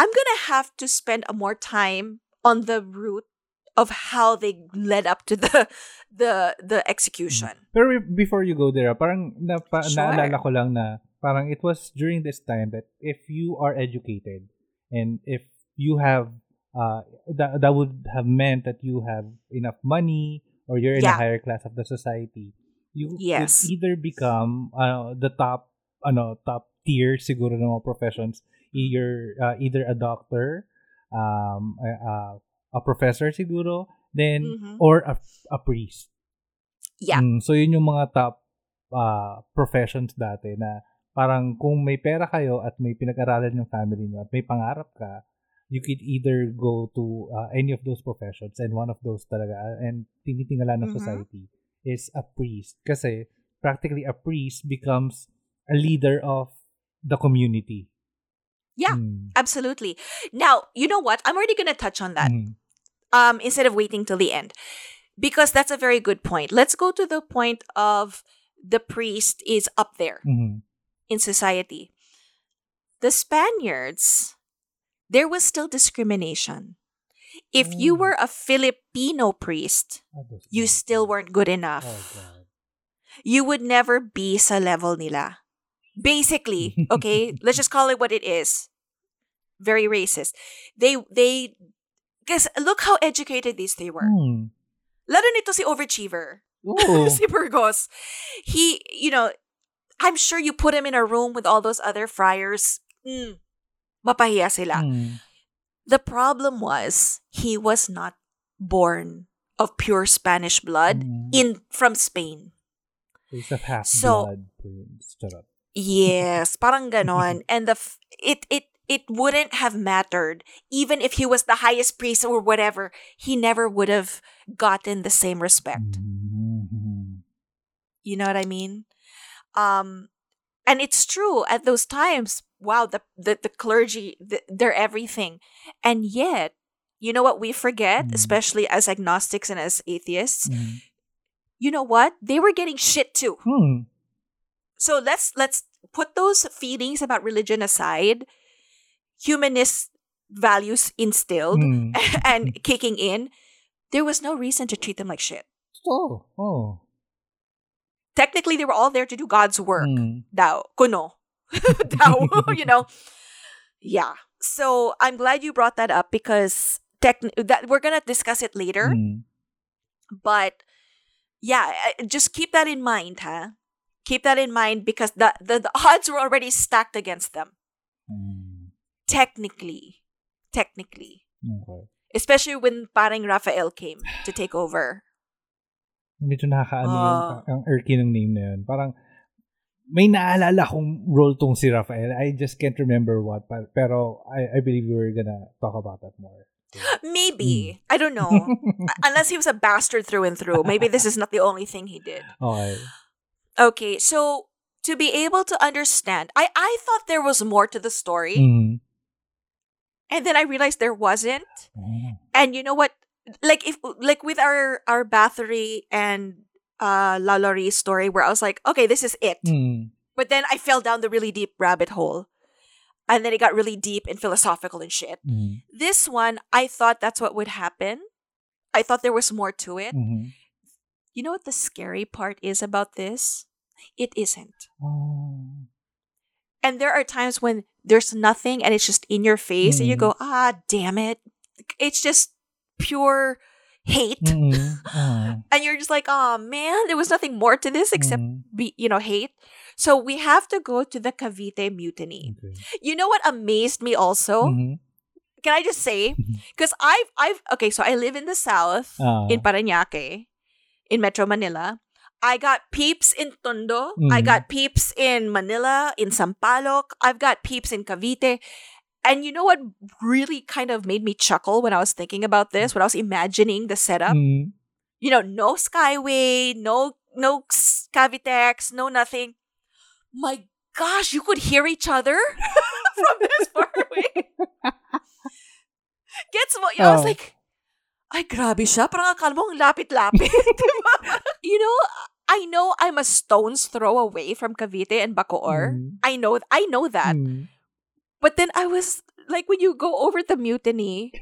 A: I'm gonna have to spend a more time on the route of how they led up to the the the execution.
B: Pero before you go there, ah, parang napa,
A: Sure.
B: naalala ko lang na parang it was during this time that if you are educated and if you have uh that, that would have meant that you have enough money or you're in
A: Yeah.
B: a higher class of the society you
A: Yes.
B: could either become uh, the top ano top tier siguro ng mga professions either uh, either a doctor um a, a- professor siguro then
A: Mhm.
B: or a, a priest
A: Yeah.
B: Mm, so yun yung mga top uh, professions dati na parang kung may pera kayo at may pinag-aralan yung family nyo at may pangarap ka, you could either go to uh, any of those professions and one of those talaga uh, and tinitingala ng
A: Mhm.
B: society is a priest. Kasi practically a priest becomes a leader of the community.
A: Yeah.
B: Mm.
A: Absolutely. Now, you know what? I'm already gonna touch on that.
B: Mm.
A: um, instead of waiting till the end. Because that's a very good point. Let's go to the point of the priest is up there
B: Mhm.
A: in society. The Spaniards, there was still discrimination. If you
B: Oh.
A: were a Filipino priest, you still weren't good enough.
B: Oh.
A: You would never be sa level nila. Basically, okay, let's just call it what it is. Very racist. They they because look how educated these they were.
B: Mm.
A: Lalo nito si overachiever. Si Burgos. He, you know, I'm sure you put him in a room with all those other friars. Mm, mapahiya sila.
B: Mm.
A: The problem was he was not born of pure Spanish blood
B: Mm.
A: in from Spain.
B: He's a
A: So-
B: half-blood prince. Charot.
A: Yes, parang ganon. And the f- it it it wouldn't have mattered even if he was the highest priest or whatever. He never would have gotten the same respect.
B: Mhm.
A: You know what I mean? Um, and it's true at those times. Wow, the the, the clergy, the, they're everything, and yet, you know what we forget,
B: Mm.
A: especially as agnostics and as atheists.
B: Mhm.
A: You know what? They were getting shit too.
B: Hmm.
A: So let's let's put those feelings about religion aside. Humanist values instilled
B: Hmm.
A: and kicking in. There was no reason to treat them like shit.
B: Oh. Oh.
A: Technically, they were all there to do God's work.
B: Hmm.
A: Dao. Kuno. Dao. you know? Yeah. So I'm glad you brought that up because tech- that we're gonna discuss it later.
B: Hmm.
A: But yeah, just keep that in mind, huh? Keep that in mind because the, the, the odds were already stacked against them.
B: Hmm.
A: Technically. Technically.
B: Okay.
A: Especially when parang Raphael came to take over.
B: Medyo nakakaano
A: Ah.
B: ang irky ng name na yun. Parang may naalala kong role tong si Rafael. I just can't remember what. Pero I, I believe we were gonna talk about that more.
A: Maybe. I don't know. Unless he was a bastard through and through. Maybe this is not the only thing he did.
B: Okay.
A: Okay, so to be able to understand, I, I thought there was more to the story,
B: Mhm.
A: And then I realized there wasn't.
B: Oh.
A: And you know what? Like if like with our our Bathory and uh Lalaurie story, where I was like, okay, this is it.
B: Hmm.
A: But then I fell down the really deep rabbit hole. And then it got really deep and philosophical and shit.
B: Mhm.
A: This one, I thought that's what would happen. I thought there was more to it.
B: Mhm.
A: You know what the scary part is about this? It isn't.
B: Oh.
A: And there are times when there's nothing and it's just in your face and you
B: Mm.
A: go, ah, damn it. It's just pure hate.
B: Ah.
A: And you're just like, oh man, there was nothing more to this except
B: Mm.
A: be, you know, hate. So we have to go to the Cavite mutiny.
B: Okay.
A: You know what amazed me also?
B: Mhm.
A: Can I just say? Because I've I've okay, so I live in the south
B: Ah.
A: in Parañaque, in Metro Manila. I got peeps in Tondo. I
B: Mhm.
A: got peeps in Manila, in Sampaloc. I've got peeps in Cavite. And you know what really kind of made me chuckle when I was thinking about this, when I was imagining the setup?
B: Mm.
A: You know, no Skyway, no no Cavitex, no nothing. My gosh, you could hear each other from this far away. Gets mo? I was
B: Oh.
A: like, ay, grabe siya. Parang akala mo, ang lapit-lapit. diba? You know, I know I'm a stone's throw away from Cavite and Bacoor.
B: Mm.
A: I know I know that.
B: Mm.
A: But then I was like, when you go over the mutiny,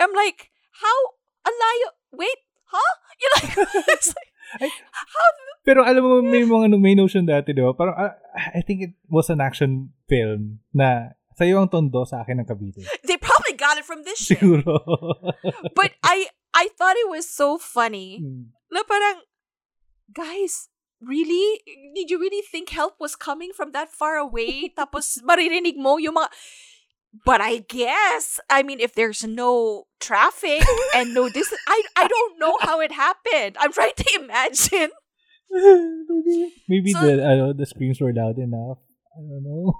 A: I'm like, how? Alayo? Wait, huh? You're like, it's like
B: Ay.
A: how?
B: Pero alam mo, may mga may notion dati, di ba? Parang, ah, I think it was an action film na sa'yo ang tondo sa akin ng Cavite.
A: They probably got it from this shit.
B: Siguro.
A: But I, I thought it was so funny.
B: Mm.
A: Na parang, guys, really? Did you really think help was coming from that far away? Tapos maririnig mo yung mga... But I guess, I mean, if there's no traffic and no distance, I, I don't know how it happened. I'm trying to imagine.
B: Maybe
A: So-
B: the ano, the screams were loud enough. I don't know.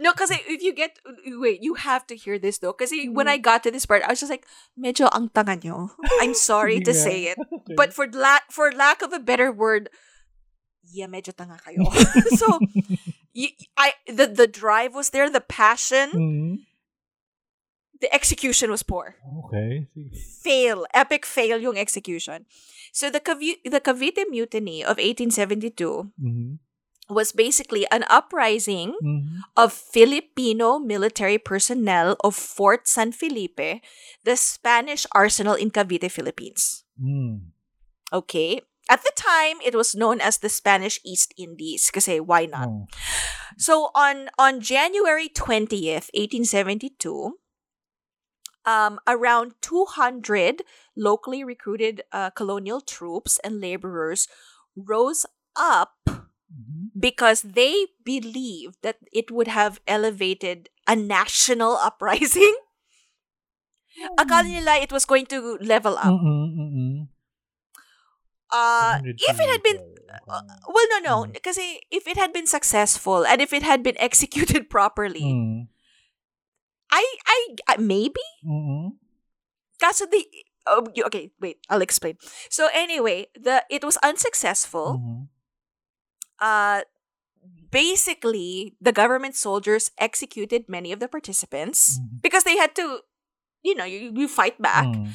A: No, because if you get... Wait, you have to hear this though. Because when I got to this part, I was just like, medyo ang tanga nyo. I'm sorry to say it. But for la- for lack of a better word, yeah, medyo tanga kayo. so, y- I the the drive was there, the passion,
B: Mm.
A: the execution was poor.
B: Okay.
A: Fail, epic fail yung execution. So the the Cavite Mutiny of 1872
B: Mhm.
A: Was basically an uprising
B: Mhm.
A: of Filipino military personnel of Fort San Felipe, the Spanish arsenal in Cavite, Philippines.
B: Mm.
A: Okay. At the time, it was known as the Spanish East Indies. Kasi why not?
B: Oh.
A: So on on January 20th, 1872, um, around 200 locally recruited uh, colonial troops and laborers rose up
B: Mhm.
A: Because they believed that it would have elevated a national uprising. Akala nila it was going to level up.
B: Mm-mm, mm-mm.
A: Uh, if it had been. Uh, well, no, no.
B: Mm.
A: Kasi if it had been successful and if it had been executed properly,
B: Mm.
A: I, I, I, maybe.
B: Mm-mm.
A: Kaso the, oh, okay, wait, I'll explain. So anyway, the it was unsuccessful. Uh, basically, the government soldiers executed many of the participants
B: Mhm.
A: because they had to, you know, you, you fight back.
B: Mm.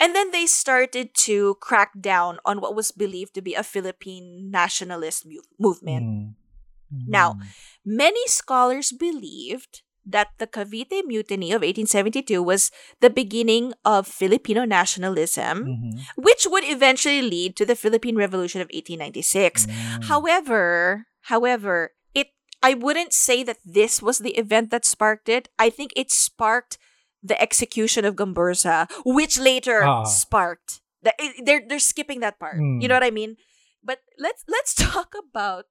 A: And then they started to crack down on what was believed to be a Philippine nationalist mu- movement.
B: Mm.
A: Now,
B: Mm.
A: Many scholars believed that the Cavite Mutiny of 1872 was the beginning of Filipino nationalism,
B: Mhm.
A: which would eventually lead to the Philippine Revolution of 1896.
B: Mm.
A: However, however, it I wouldn't say that this was the event that sparked it. I think it sparked the execution of Gomburza, which later
B: Ah.
A: sparked. The, they're they're skipping that part.
B: Mm.
A: You know what I mean? But let's let's talk about.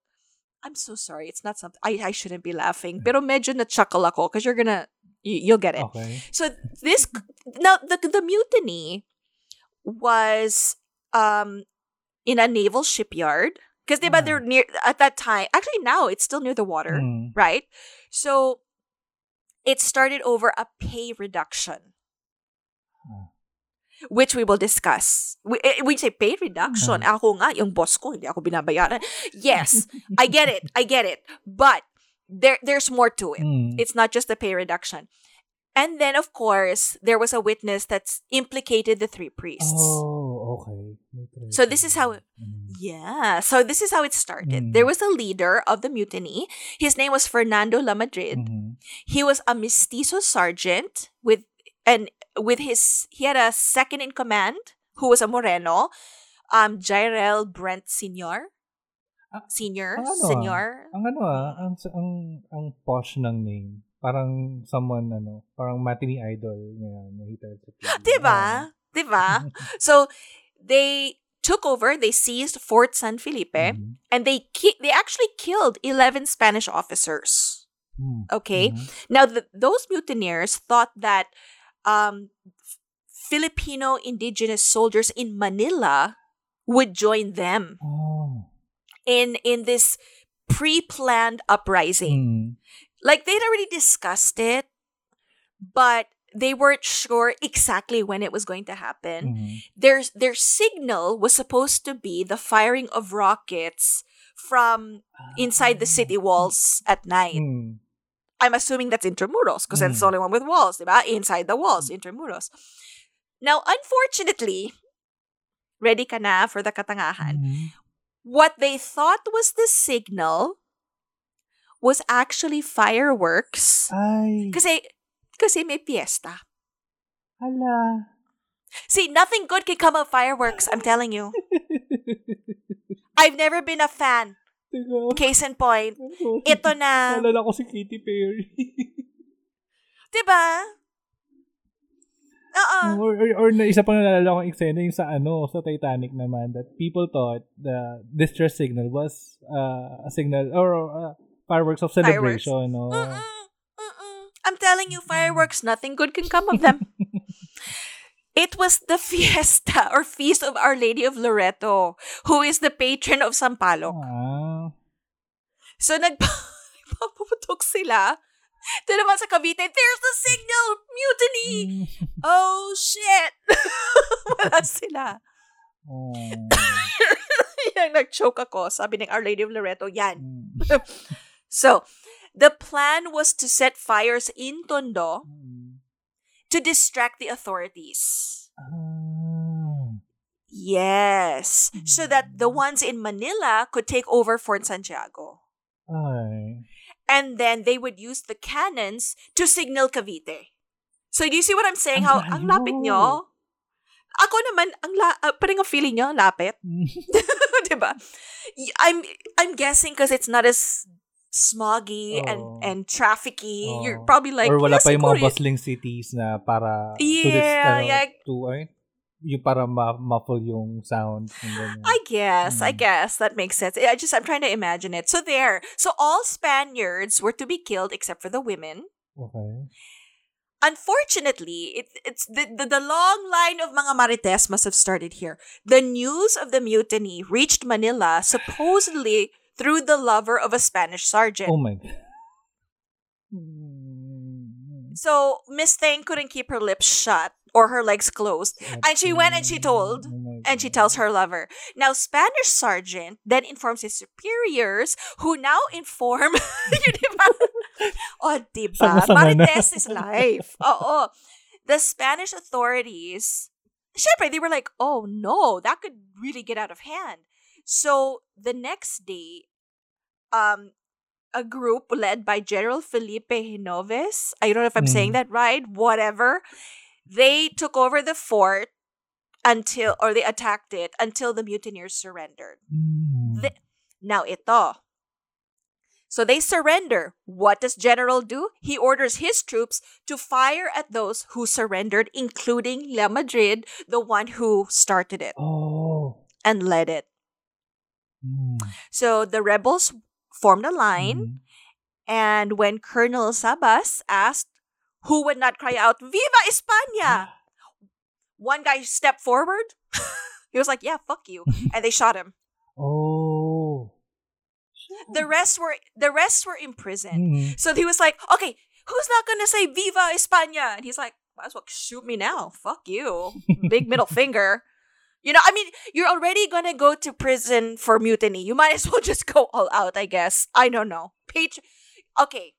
A: I'm so sorry. It's not something I, I shouldn't be laughing. Pero medyo na chuckle ako because you're gonna you, you'll get it.
B: Okay.
A: So this now the the mutiny was um in a naval shipyard because they
B: Ah.
A: they're near at that time. Actually, now it's still near the water,
B: Mm.
A: right? So it started over a pay reduction. Which we will discuss. We, eh, we say pay reduction.
B: Ah.
A: Ako nga, yung boss ko, hindi ako binabayaran. Yes, I get it. I get it. But there there's more to it.
B: Mm.
A: It's not just the pay reduction. And then, of course, there was a witness that's implicated the three priests.
B: Oh, okay.
A: So this is how-
B: tayo. Mm.
A: Yeah. So this is how it started.
B: Mm.
A: There was a leader of the mutiny. His name was Fernando Lamadrid.
B: Mhm.
A: He was a mestizo sergeant with and with his he had a second in command who was a Moreno, um Jairel Brent Senior.
B: Ah,
A: Senior?
B: ang ano ah,
A: Senior?
B: Ang ano ah, ang, ang, ang posh ng name. Parang someone, ano, parang matinee idol ngayon. Nakita sa TV.
A: Diba?
B: Ah.
A: Diba? so, they took over, they seized Fort San Felipe,
B: Mhm.
A: and they ki- they actually killed 11 Spanish officers.
B: Hmm.
A: Okay?
B: Mhm.
A: Now, the, those mutineers thought that um, Filipino indigenous soldiers in Manila would join them
B: Oh.
A: in in this pre-planned uprising.
B: Hmm.
A: Like they'd already discussed it, but they weren't sure exactly when it was going to happen.
B: Mhm.
A: Their their signal was supposed to be the firing of rockets from inside the city walls at night.
B: Hmm.
A: I'm assuming that's Intramuros because that's the
B: Mm.
A: only one with walls, diba? Inside the walls, Intramuros. Now, unfortunately, ready ka na for the katangahan.
B: Mhm.
A: What they thought was the signal was actually fireworks.
B: Ay.
A: Kasi, kasi may fiesta.
B: Hala.
A: See, nothing good can come of fireworks, I'm telling you. I've never been a fan.
B: Teka.
A: Case in point, ito na.
B: Naalala ko si Katy Perry.
A: Diba? Oo.
B: or, or, or na isa pang naalala kong eksena yung sa ano, sa Titanic naman that people thought the distress signal was uh, a signal or uh, fireworks of
A: Fireworks.
B: celebration. No?
A: Mm-mm, mm-mm. I'm telling you, fireworks, nothing good can come of them. It was the fiesta or feast of Our Lady of Loreto, who is the patron of Sampaloc. So nagpaputok sila. Ito naman sa Cavite, there's the signal! Mutiny!
B: Mm.
A: Oh, shit! Wala sila.
B: Oh.
A: Yan, nag-choke ako. Sabi ng Our Lady of Loreto, yan.
B: Mm.
A: So, the plan was to set fires in Tondo
B: Mm.
A: To distract the authorities.
B: Ah.
A: Yes. So that the ones in Manila could take over Fort Santiago.
B: Ay.
A: And then they would use the cannons to signal Cavite. So do you see what I'm saying? How ang lapit nyo? Ako naman, ang la, uh, parang ang feeling nyo, lapit.
B: Mm.
A: 'Di ba? I'm I'm guessing because it's not as smoggy and
B: Oo.
A: and trafficy. You're probably like,
B: or wala
A: "Yeah,
B: pa yung mga bustling cities na para to,
A: Yeah,
B: this, ano,
A: yeah.
B: to ay, yung para ma- muffle yung sound.
A: I guess, I
B: Mm.
A: guess that makes sense. I just I'm trying to imagine it. So there. So all Spaniards were to be killed except for the women.
B: okay.
A: Unfortunately, it, it's the, the the long line of mga marites must have started here. The news of the mutiny reached Manila supposedly through the lover of a Spanish sergeant.
B: Oh my God. Mm.
A: So Miss Thang couldn't keep her lips shut or her legs closed, and she went and she told.
B: Oh
A: And she tells her lover. Now, Spanish sergeant then informs his superiors, who now inform, yun, diba? O, diba?
B: Sama-sama.
A: Marites is life. Oo. The Spanish authorities, syempre, they were like, oh no, that could really get out of hand. So, the next day, um, a group led by General Felipe Ginovés, I don't know if I'm saying
B: Mm.
A: that right, whatever, they took over the fort until, or they attacked it until the mutineers surrendered.
B: Mm.
A: The- Now, ito. So they surrender. What does General do? He orders his troops to fire at those who surrendered, including La Madrid, the one who started it
B: Oh.
A: and led it.
B: Mm.
A: So the rebels formed a line,
B: Mm.
A: and when Colonel Sabas asked who would not cry out, Viva España! One guy stepped forward. he was like, Yeah, fuck you. And they shot him.
B: Oh.
A: The rest were the rest were imprisoned.
B: Mm.
A: So he was like, okay, who's not gonna say Viva España? And he's like, might as well shoot me now. Fuck you. Big middle finger. You know, I mean, you're already gonna go to prison for mutiny. You might as well just go all out, I guess. I don't know. Patri- okay.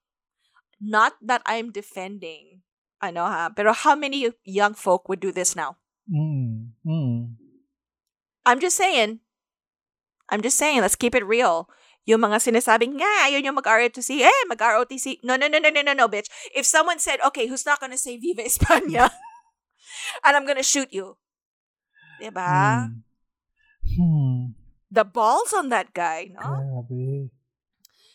A: Not that I'm defending. I know, ha? Pero how many young folk would do this now?
B: Mm. Mm.
A: I'm just saying. I'm just saying, let's keep it real. Yung mga sinasabing, nga, ayaw nyo mag-ROTC, eh, mag-ROTC. No, no, no, no, no, no, no, bitch. If someone said, okay, who's not gonna say Viva España? and I'm gonna shoot you. Diba?
B: Mm. Hmm.
A: The balls on that guy, no?
B: Grabe.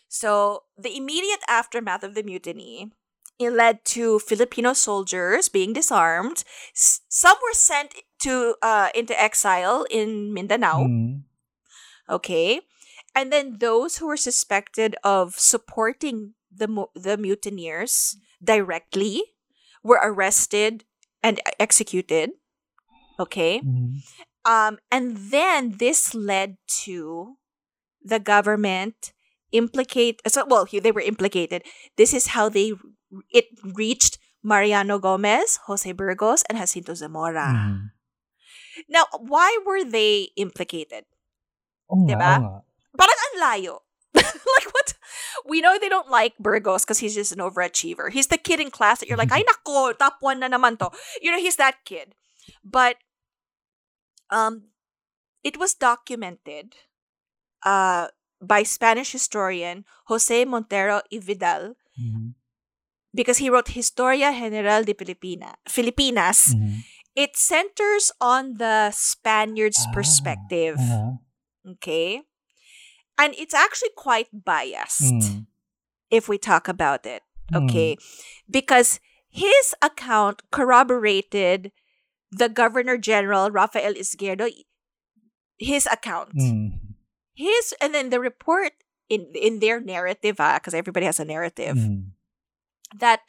A: So, the immediate aftermath of the mutiny it led to Filipino soldiers being disarmed. S- some were sent to uh, into exile in Mindanao.
B: Mm.
A: Okay, and then those who were suspected of supporting the mu- the mutineers directly were arrested and executed. Okay,
B: Mm.
A: um, and then this led to the government implicate. So, well, they were implicated. This is how they it reached Mariano Gomez, Jose Burgos, and Jacinto Zamora.
B: Mm.
A: Now, why were they implicated?
B: Oo nga,
A: Diba?
B: oo nga.
A: Parang ang layo. like what? We know they don't like Burgos because he's just an overachiever. He's the kid in class that you're like, ay nako, top one na naman to. You know, he's that kid. But um, it was documented uh, by Spanish historian Jose Montero y Vidal
B: Mm.
A: because he wrote Historia General de Filipina, Filipinas.
B: Mm.
A: It centers on the Spaniards'
B: Ah,
A: perspective.
B: aha.
A: Okay. And it's actually quite biased
B: Mm.
A: if we talk about it.
B: Mm.
A: Okay. Because his account corroborated the Governor General Rafael Izquierdo, his account.
B: Mm.
A: His, and then the report in, in their narrative, because everybody has a narrative,
B: Mm.
A: that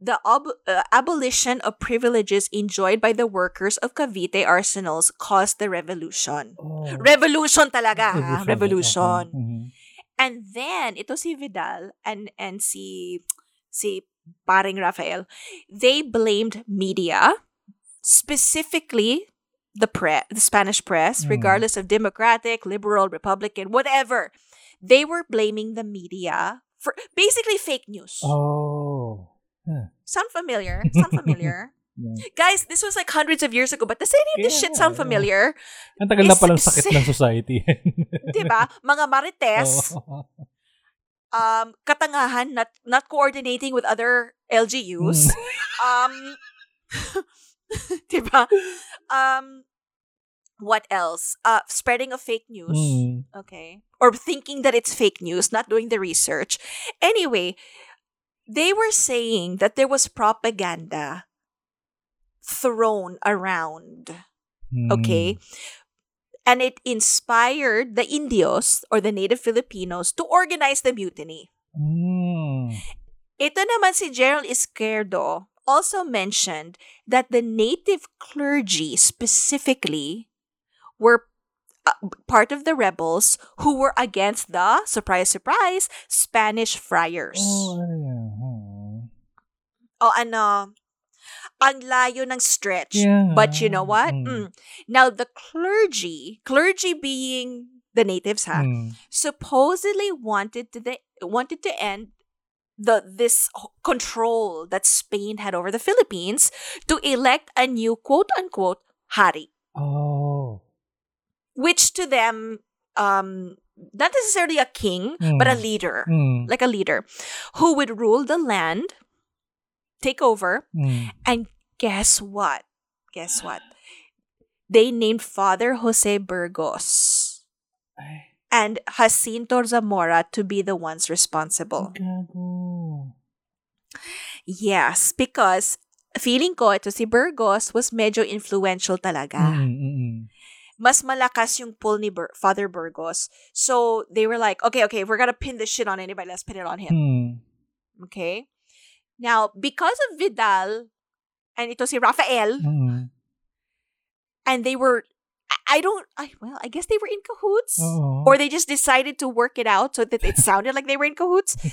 A: the ob- uh, abolition of privileges enjoyed by the workers of Cavite arsenals caused the revolution.
B: Oh.
A: Revolution talaga, ha?
B: Revolution.
A: Revolution.
B: Mhm.
A: And then, ito si Vidal and, and si, si paring Rafael, they blamed media, specifically the press, the Spanish press,
B: Mm.
A: regardless of Democratic, liberal, Republican, whatever. They were blaming the media for basically fake news.
B: Oh. Huh.
A: Sound familiar? Sound familiar?
B: Yeah.
A: Guys, this was like hundreds of years ago, but does any of this shit
B: Yeah,
A: sound
B: yeah.
A: familiar?
B: Ang tagal na palang sakit ng society.
A: Diba? Mga marites,
B: Oo.
A: um, katangahan, not, not coordinating with other LGUs. um, diba? Um, what else? Uh, spreading of fake news.
B: Mm.
A: Okay. Or thinking that it's fake news, not doing the research. Anyway, they were saying that there was propaganda thrown around.
B: Mm.
A: Okay. And it inspired the Indios or the native Filipinos to organize the mutiny.
B: Mm.
A: Ito naman si General Izquierdo also mentioned that the native clergy specifically were uh, part of the rebels who were against the, surprise, surprise, Spanish friars.
B: Oh, ayan. Oh.
A: Oh, ano, ang layo ng stretch.
B: Yeah.
A: But you know what?
B: Mm.
A: Mm. Now, the clergy, clergy being the natives, ha,
B: Mm.
A: supposedly wanted to the wanted to end the this control that Spain had over the Philippines to elect a new quote unquote hari,
B: Oh.
A: which to them um not necessarily a king but a
B: Mm.
A: leader,
B: Mm.
A: like a leader who would rule the land, take over,
B: Mm.
A: and guess what? Guess what? They named Father Jose Burgos
B: Ay,
A: and Jacinto Zamora to be the ones responsible.
B: gago.
A: Yes, because feeling ko ito si Burgos was medyo influential talaga.
B: Mm, mm, mm.
A: Mas malakas yung pull ni Bur- Father Burgos. So they were like, okay, okay, we're gonna pin this shit on anybody, let's pin it on him.
B: Mm.
A: Okay? Now, because of Vidal and ito si Rafael,
B: Mm.
A: and they were, I, don't, I, well, I guess they were in cahoots.
B: Oo.
A: Or they just decided to work it out so that it sounded like they were in cahoots.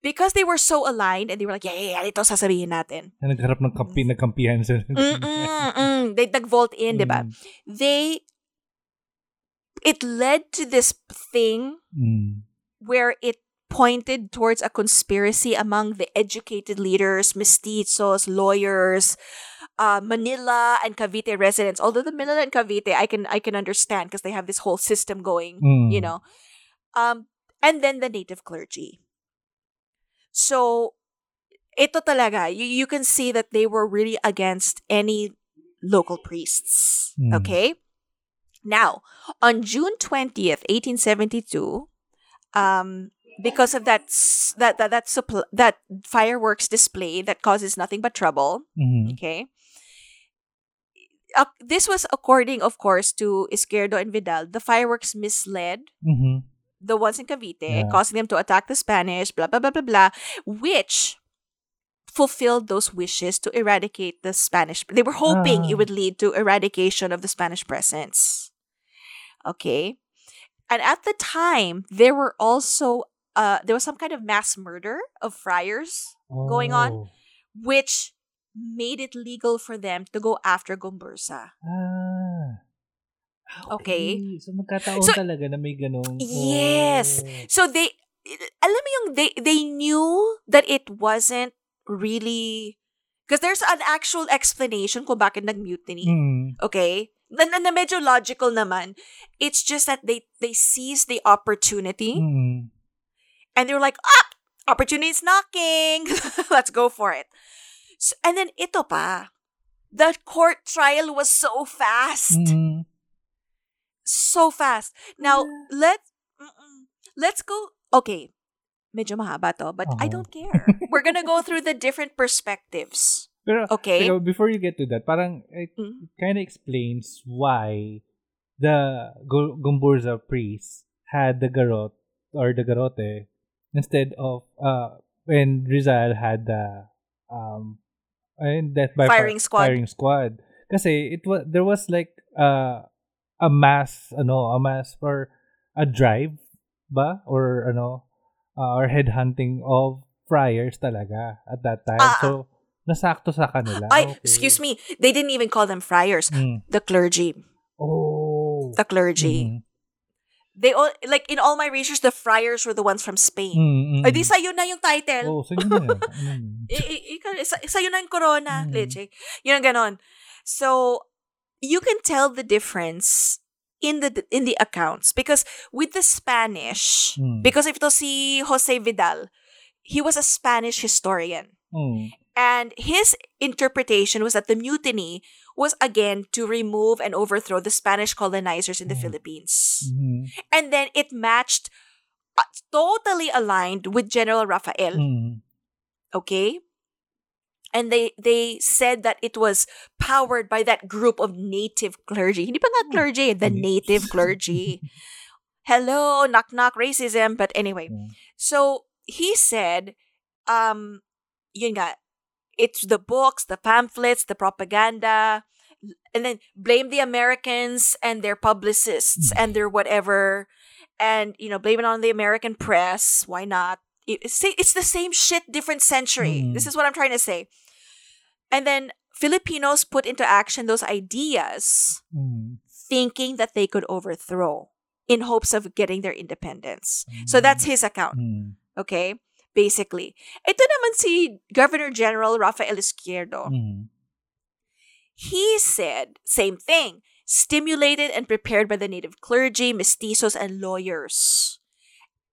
A: Because they were so aligned and they were like, yeah, yeah, yeah, ito sasabihin natin.
B: Na nagharap ng kampi, nagkampihan sila.
A: They nag-vault in, di ba?
B: Mm.
A: They, it led to this thing
B: Mm.
A: where it pointed towards a conspiracy among the educated leaders, mestizos, lawyers, uh, Manila and Cavite residents. Although the Manila and Cavite, I can I can understand because they have this whole system going,
B: Mm.
A: you know. Um, and then the native clergy. So, ito talaga, you, you can see that they were really against any local priests.
B: Mm.
A: Okay? Now, on June 20th, 1872, um, because of that that that that, suppl- that fireworks display that causes nothing but trouble,
B: Mhm.
A: okay? Uh, this was according, of course, to Izquierdo and Vidal. The fireworks misled
B: Mhm.
A: the ones in Cavite,
B: Yeah.
A: causing them to attack the Spanish, blah, blah, blah, blah, blah, which fulfilled those wishes to eradicate the Spanish. They were hoping
B: Ah.
A: it would lead to eradication of the Spanish presence. Okay. And at the time, there were also, uh, there was some kind of mass murder of friars, going on?
B: Oh.
A: which made it legal for them to go after Gomburza.
B: Ah. Ah,
A: Okay.
B: So magkataon
A: So-
B: talaga na may ganong.
A: Yes.
B: Oh.
A: So they alam mo yung they they knew that it wasn't really because there's an actual explanation kung bakit nag-mutiny.
B: Mm.
A: Okay? Na, na, na medyo logical naman. It's just that they they seized the opportunity
B: Mm.
A: and they were like, "Ah, opportunity is knocking. Let's go for it." So, and then ito pa. The court trial was so fast.
B: Mm.
A: so fast. Now, let mm-mm. let's go. Okay. Medyo mahaba to, but I
B: Uh-huh.
A: don't care. We're gonna go through the different perspectives.
B: Pero,
A: Okay?
B: pero before you get to that, parang it,
A: Mm.
B: kind of explains why the Gu- Gomburza priest had the garot or the garote instead of uh when Rizal had the um ayun, death by fi-
A: Firing squad.
B: firing squad kasi it was there was like uh a mass ano a mass for a drive ba or ano uh, or headhunting of friars talaga at that time
A: ah.
B: so nasakto sa kanila
A: I
B: Okay.
A: excuse me, they didn't even call them friars.
B: Mm.
A: The clergy.
B: Oh.
A: The clergy.
B: Mhm.
A: They all like in all my research, the friars were the ones from Spain.
B: Mm, mm.
A: Ay, di sa'yo na yung title.
B: Oh, sige na yan. Ano yun?
A: I, i, ikaw, sa, sa'yo na yung corona,
B: Mm.
A: leche. Yun ang ganon. So, you can tell the difference in the in the accounts because with the Spanish,
B: Mm.
A: because if ito si Jose Vidal, he was a Spanish historian.
B: Mm.
A: And his interpretation was that the mutiny was again to remove and overthrow the Spanish colonizers in the
B: Mm.
A: Philippines.
B: Mhm.
A: And then it matched, uh, totally aligned with General Rafael.
B: Mm.
A: okay and they they said that it was powered by that group of native clergy hindi pa nga clergy the
B: Hindi.
A: native clergy hello knock knock racism but anyway
B: Mm.
A: so he said um yun nga it's the books the pamphlets the propaganda and then blame the americans and their publicists and their whatever and you know blame it on the american press why not it's, it's the same shit different century
B: Mm.
A: this is what i'm trying to say and then filipinos put into action those ideas
B: Mm.
A: thinking that they could overthrow in hopes of getting their independence so that's his account
B: Mm.
A: Okay? Basically. Ito naman si Governor General Rafael Izquierdo.
B: Mm.
A: He said, same thing, stimulated and prepared by the native clergy, mestizos, and lawyers.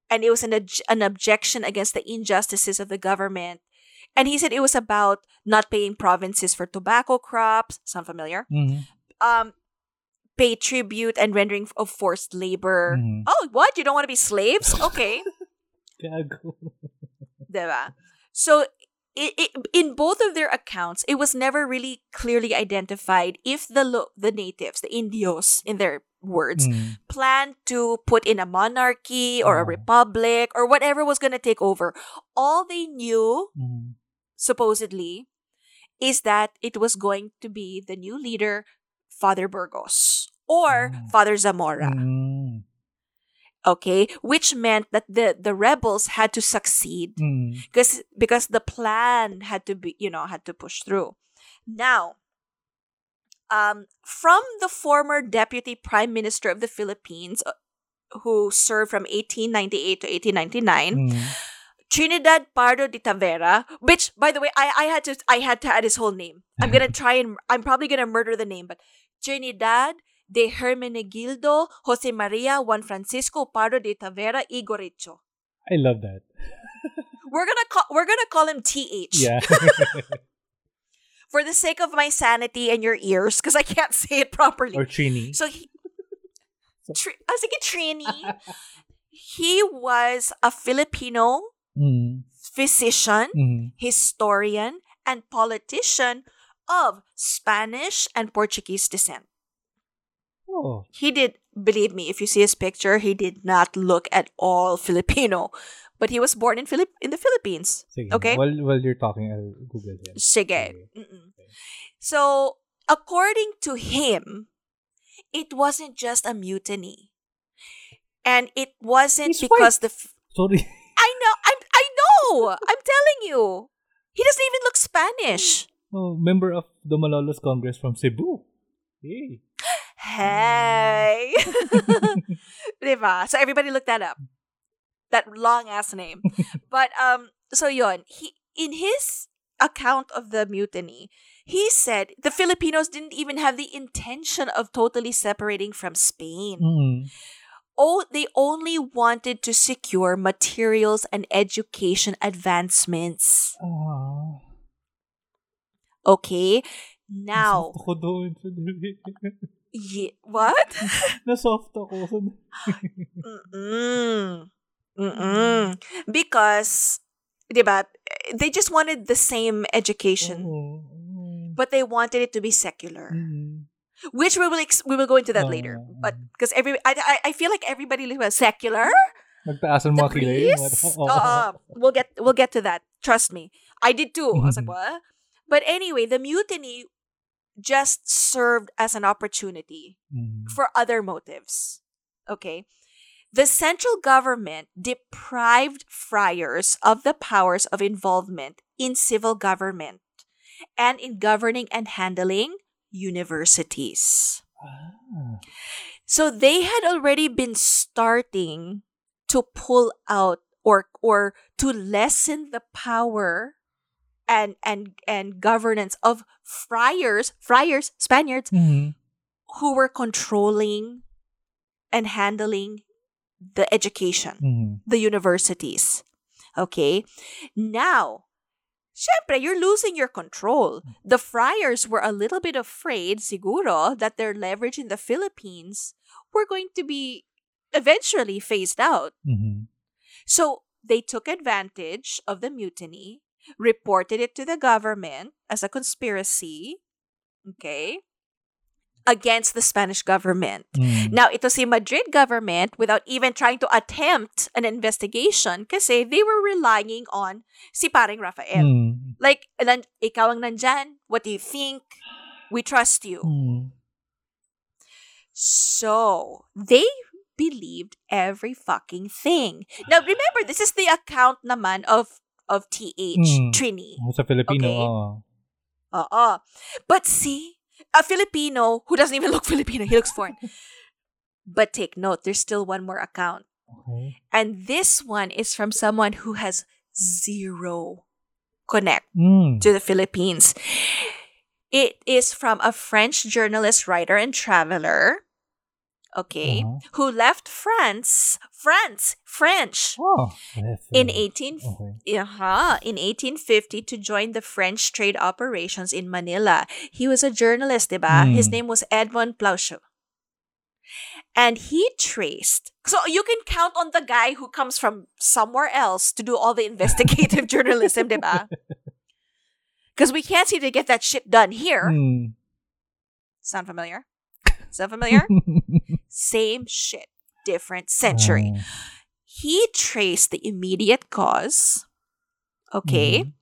A: And it was an, an objection against the injustices of the government. And he said it was about not paying provinces for tobacco crops. Sound familiar?
B: Mhm.
A: Um, pay tribute and rendering of forced labor.
B: Mhm.
A: Oh, what? You don't want to be slaves? Okay.
B: Gago.
A: Diba? So, i i in both of their accounts, it was never really clearly identified if the lo- the natives, the Indios, in their words,
B: Mm.
A: planned to put in a monarchy or a
B: Oh.
A: republic or whatever was going to take over. All they knew,
B: Mhm.
A: supposedly, is that it was going to be the new leader, Father Burgos or
B: Oh.
A: Father Zamora.
B: Mm.
A: Okay, which meant that the the rebels had to succeed
B: Mm.
A: because because the plan had to be you know had to push through now um from the former deputy prime minister of the philippines uh, who served from 1898 to 1899
B: Mm.
A: trinidad pardo de tavera which by the way i i had to i had to add his whole name i'm gonna try and i'm probably gonna murder the name but trinidad de hermenegildo jose maria juan francisco pardo de tavera y Gorricho.
B: I love that.
A: we're gonna call we're gonna call him th
B: Yeah.
A: for the sake of my sanity and your ears, because I can't say it properly.
B: or Trini.
A: so he, Tr- ah, sige, Trini. he was a Filipino
B: Mm.
A: physician,
B: Mm.
A: historian, and politician of Spanish and Portuguese descent.
B: Oh.
A: He did, believe me, if you see his picture, he did not look at all Filipino. But he was born in Philip in the Philippines.
B: Sige.
A: Okay.
B: While, while you're talking, I'll Google him.
A: Sige. Mm-mm. So, according to him, it wasn't just a mutiny. And it wasn't
B: He's
A: because the f-
B: Sorry.
A: I know I'm I know. I'm telling you. He doesn't even look Spanish.
B: Oh, member of the Malolos Congress from Cebu. Hey.
A: Hey. diba? So everybody look that up. That long ass name. but um so yon, he in his account of the mutiny, he said the Filipinos didn't even have the intention of totally separating from Spain.
B: Mm.
A: Oh, they only wanted to secure materials and education advancements.
B: Ah.
A: Okay? Now,
B: Nasoft ako doon. Sandali.
A: ye- what?
B: Nasoft ako.
A: Mm-mm. Mm-mm. Because, diba, they just wanted the same education, but they wanted it to be secular,
B: Mm.
A: which we will ex- we will go into that later. But because every I, I I feel like everybody was secular.
B: Nagtaas ang
A: The
B: mga kilay.
A: priests?
B: Oo.
A: Oo. we'll get we'll get to that. Trust me, I did too. I was like,
B: Mhm.
A: what? But anyway, the mutiny just served as an opportunity
B: Mm.
A: for other motives. Okay. The central government deprived friars of the powers of involvement in civil government and in governing and handling universities.
B: Ah.
A: So they had already been starting to pull out or or to lessen the power and and and governance of friars, friars, Spaniards
B: Mhm.
A: who were controlling and handling the education,
B: Mhm.
A: the universities. Okay? Now, syempre, you're losing your control. The friars were a little bit afraid, siguro, that their leverage in the Philippines were going to be eventually phased out.
B: Mhm.
A: So they took advantage of the mutiny, reported it to the government as a conspiracy, okay, against the Spanish government.
B: Mm.
A: Now, ito si Madrid government, without even trying to attempt an investigation, kasi they were relying on si paring Rafael.
B: Mm.
A: Like, nan, ikaw ang nandyan, what do you think? We trust you.
B: Mm.
A: So, they believed every fucking thing. Now, remember, this is the account naman of of TH,
B: Mm.
A: Trini.
B: Sa Filipino,
A: Okay.
B: oo.
A: Oo. But see, a Filipino who doesn't even look Filipino, he looks foreign. but take note, there's still one more account.
B: Okay.
A: And this one is from someone who has zero connect
B: Mm.
A: to the Philippines. It is from a French journalist, writer, and traveler. Okay,
B: Uh-huh.
A: who left France, France, French,
B: Oh.
A: in 18
B: Okay.
A: uh in 1850 to join the French trade operations in Manila. He was a journalist, diba? His
B: Hmm.
A: name was Edmond Plauchut. And he traced. So you can count on the guy who comes from somewhere else to do all the investigative journalism, diba? Because we can't seem to get that shit done here.
B: Mm.
A: Sound familiar? Sound familiar? Same shit, different century.
B: Ah.
A: He traced the immediate cause, okay,
B: Mhm.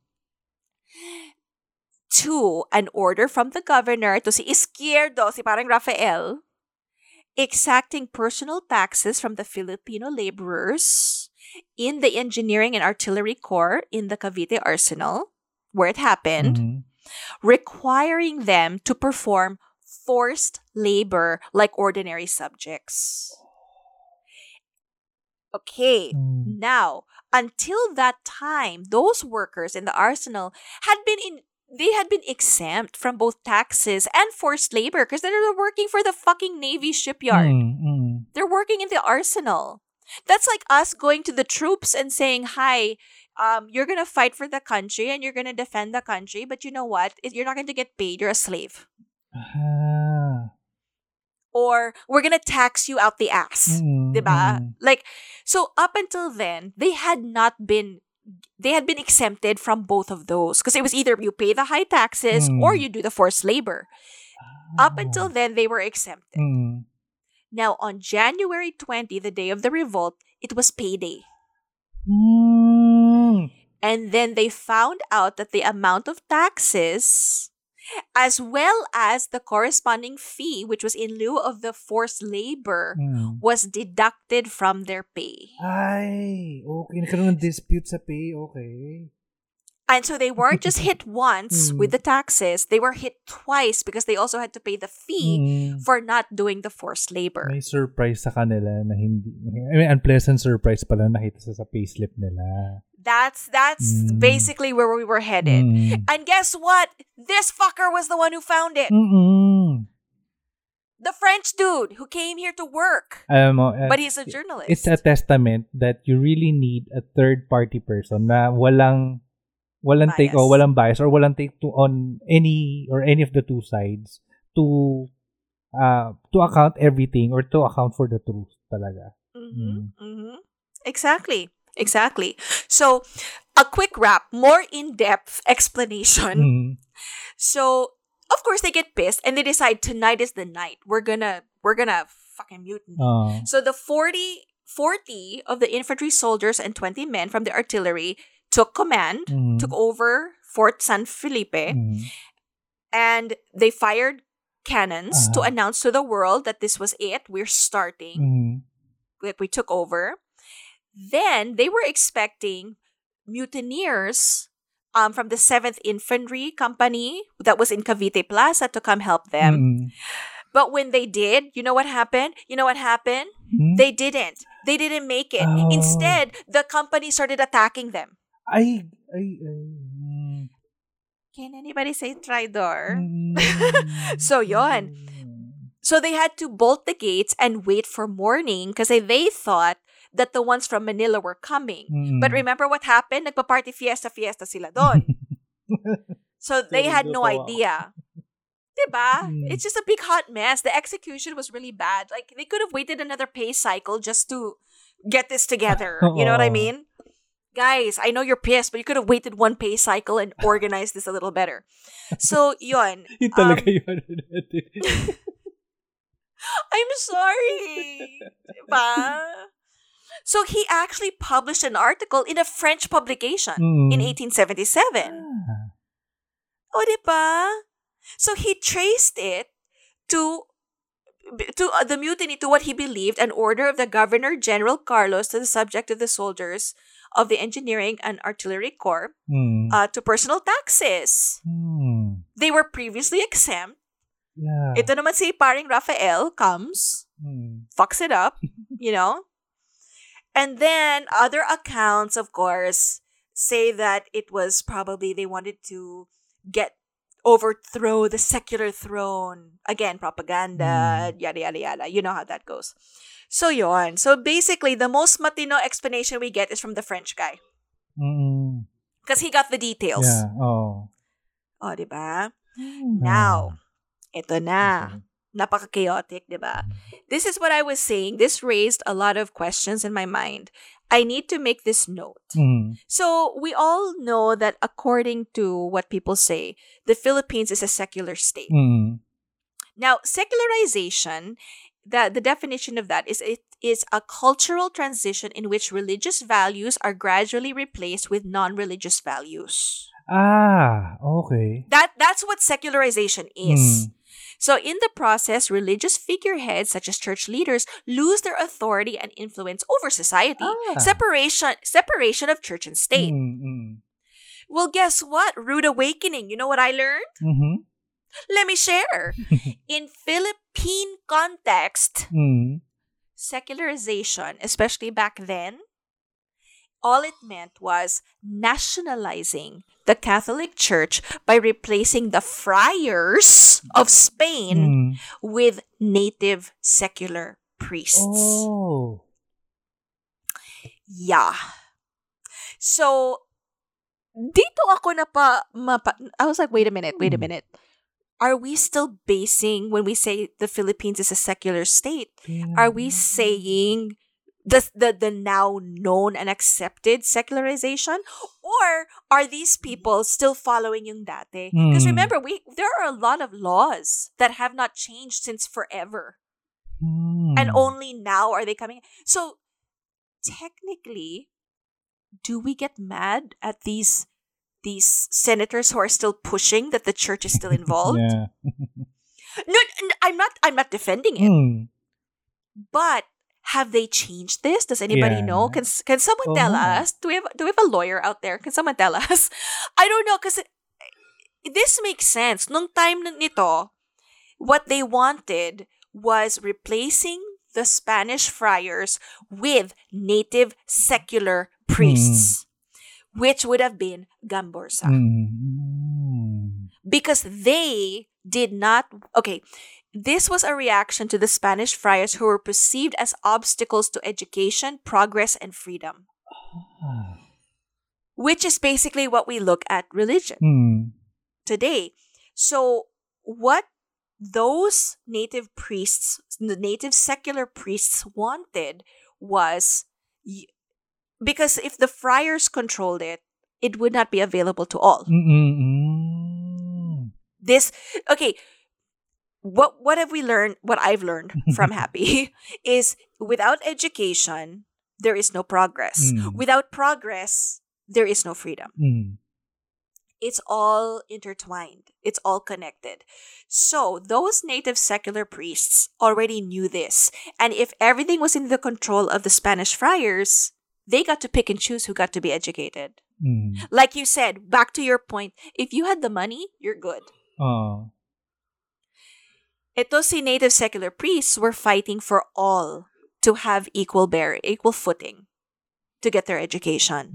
A: to an order from the governor to si Izquierdo, si parang Rafael, exacting personal taxes from the Filipino laborers in the engineering and artillery corps in the Cavite arsenal, where it happened,
B: Mhm.
A: requiring them to perform forced labor like ordinary subjects. Okay,
B: Mm.
A: now, until that time, those workers in the arsenal had been in they had been exempt from both taxes and forced labor because they're working for the fucking navy shipyard.
B: Mm, mm.
A: They're working in the arsenal. That's like us going to the troops and saying, "Hi, um, you're gonna fight for the country and you're gonna defend the country, but you know what? You're not going to get paid. You're a slave."
B: Ah.
A: or we're gonna tax you out the ass.
B: Mm,
A: Diba?
B: mm.
A: Like, so up until then, they had not been they had been exempted from both of those because it was either you pay the high taxes
B: Mm.
A: or you do the forced labor. Up
B: Ah.
A: until then, they were exempted.
B: Mm.
A: Now, on January 20, the day of the revolt, it was payday.
B: Mm.
A: And then they found out that the amount of taxes, as well as the corresponding fee, which was in lieu of the forced labor,
B: Mm.
A: was deducted from their pay.
B: Ay, okay. Nagkaroon ng dispute sa pay. Okay.
A: And so they weren't just hit once
B: Mm.
A: with the taxes, they were hit twice because they also had to pay the fee
B: Mm.
A: for not doing the forced labor.
B: May surprise sa kanila na hindi, I mean, unpleasant surprise pala nakita sa, sa payslip nila.
A: That's that's
B: Mm.
A: basically where we were headed.
B: Mm.
A: And guess what? This fucker was the one who found it.
B: Mm-mm.
A: The French dude who came here to work.
B: Mo, uh,
A: But he's a journalist.
B: it's a testament that you really need a third party person na walang walang take
A: Bias.
B: o walang bias or walang take to on any or any of the two sides to uh to account everything or to account for the truth talaga.
A: Mm-hmm. Mm-hmm. Exactly. Exactly. So, a quick wrap, more in depth explanation.
B: Mm.
A: So, of course, they get pissed and they decide tonight is the night. We're gonna, we're gonna fucking mutiny.
B: Ah.
A: So the 40, 40 of the infantry soldiers and 20 men from the artillery took command,
B: Mm.
A: took over Fort San Felipe,
B: Mm.
A: and they fired cannons to
B: Uh-huh.
A: announce to the world that this was it. We're starting. Like we took over. Then they were expecting mutineers um, from the 7th Infantry Company that was in Cavite Plaza to come help them.
B: Mm.
A: But when they did, you know what happened? You know what happened?
B: Hmm?
A: They didn't. They didn't make it.
B: Oh.
A: Instead, the company started attacking them.
B: I, I, mm.
A: Can anybody say traidor?
B: Mm.
A: So, yon. So they had to bolt the gates and wait for morning because they thought that the ones from Manila were coming.
B: Mm.
A: But remember what happened? Nagpa-party fiesta-fiesta sila doon. So they had no
B: Seryoso.
A: idea. Diba?
B: Mm.
A: It's just a big hot mess. The execution was really bad. Like, they could have waited another pay cycle just to get this together. You know what I mean? Guys, I know you're pissed, but you could have waited one pay cycle and organized this a little better. So, yon.
B: Yun talaga
A: Um,
B: yun.
A: I'm sorry. Diba? So, he actually published an article in a French publication in
B: Mm.
A: 1877.
B: Ah.
A: O, di ba? So he traced it to to uh, the mutiny to what he believed an order of the Governor General Carlos to the subject of the soldiers of the Engineering and Artillery Corps
B: Mm.
A: uh, to personal taxes.
B: Mm.
A: They were previously exempt.
B: Yeah.
A: Ito naman si paring Rafael comes,
B: Mm.
A: fucks it up, you know? And then other accounts, of course, say that it was probably they wanted to get overthrow the secular throne. Again, propaganda, yada yada yada. You know how that goes. So yon. So basically, the most matino explanation we get is from the French guy.
B: Mm.
A: Because he got the details.
B: Yeah. Oh.
A: Oh, di ba? Now, ito na. Napaka-chaotic, di ba? This is what I was saying. This raised a lot of questions in my mind. I need to make this note.
B: Mm.
A: So, we all know that according to what people say, the Philippines is a secular state.
B: Mm.
A: Now, secularization, that the definition of that is it is a cultural transition in which religious values are gradually replaced with non-religious values.
B: Ah, okay.
A: That that's what secularization is.
B: Mm.
A: So in the process, religious figureheads such as church leaders lose their authority and influence over society.
B: Ah.
A: Separation separation of church and state.
B: Mm, mm.
A: Well, guess what? Rude awakening. You know what I learned?
B: Mhm.
A: Let me share. In Philippine context,
B: Mm.
A: secularization, especially back then, all it meant was nationalizing the Catholic Church by replacing the friars of Spain
B: Mm.
A: with native secular priests.
B: Oh.
A: Yeah. So, dito ako na pa, mapa, I was like, wait a minute, wait a
B: Hmm.
A: minute. are we still basing when we say the Philippines is a secular state? Are we saying the, the the now known and accepted secularization? Or are these people still following yung dati? Because
B: Hmm.
A: remember we there are a lot of laws that have not changed since forever.
B: Hmm.
A: and only now are they coming. So technically do we get mad at these these senators who are still pushing that the church is still involved? No, n- i'm not i'm not defending it.
B: Hmm.
A: But have they changed this? Does anybody
B: Yeah.
A: know? Can can someone
B: Oh,
A: tell us? Do we have do we have a lawyer out there? Can someone tell us? I don't know because this makes sense. Nung time nito, what they wanted was replacing the Spanish friars with native secular priests, which would have been Gomburza
B: Hmm.
A: because they did not okay this was a reaction to the spanish friars who were perceived as obstacles to education progress and freedom which is basically what we look at religion
B: Hmm.
A: today so what those native priests the native secular priests wanted was because if the friars controlled it it would not be available to all
B: Mm-mm-mm.
A: this okay what what have we learned what i've learned from happy is without education there is no progress
B: Mm.
A: without progress there is no freedom
B: Mm.
A: it's all intertwined it's all connected so those native secular priests already knew this and if everything was in the control of the spanish friars they got to pick and choose who got to be educated
B: Mm.
A: like you said back to your point if you had the money you're good
B: Ah.
A: Ito si native secular priests were fighting for all to have equal bear, equal footing to get their education.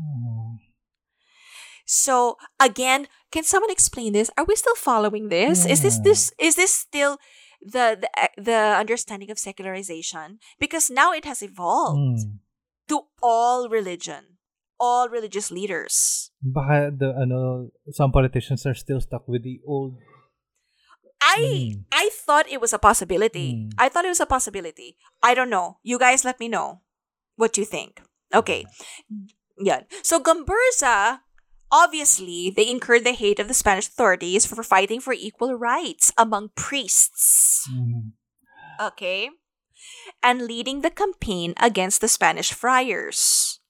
A: So again, can someone explain this? Are we still following this? Is this this is this still the the, the understanding of secularization? Because now it has evolved
B: Mm.
A: to all religion, all religious leaders.
B: Baka the ano some politicians are still stuck with the old
A: I
B: Mm.
A: I thought it was a possibility.
B: Mm.
A: I thought it was a possibility. I don't know. You guys let me know what you think. Okay. Yeah. So Gomburza, obviously, they incurred the hate of the Spanish authorities for fighting for equal rights among priests.
B: Mm.
A: Okay. And leading the campaign against the Spanish friars.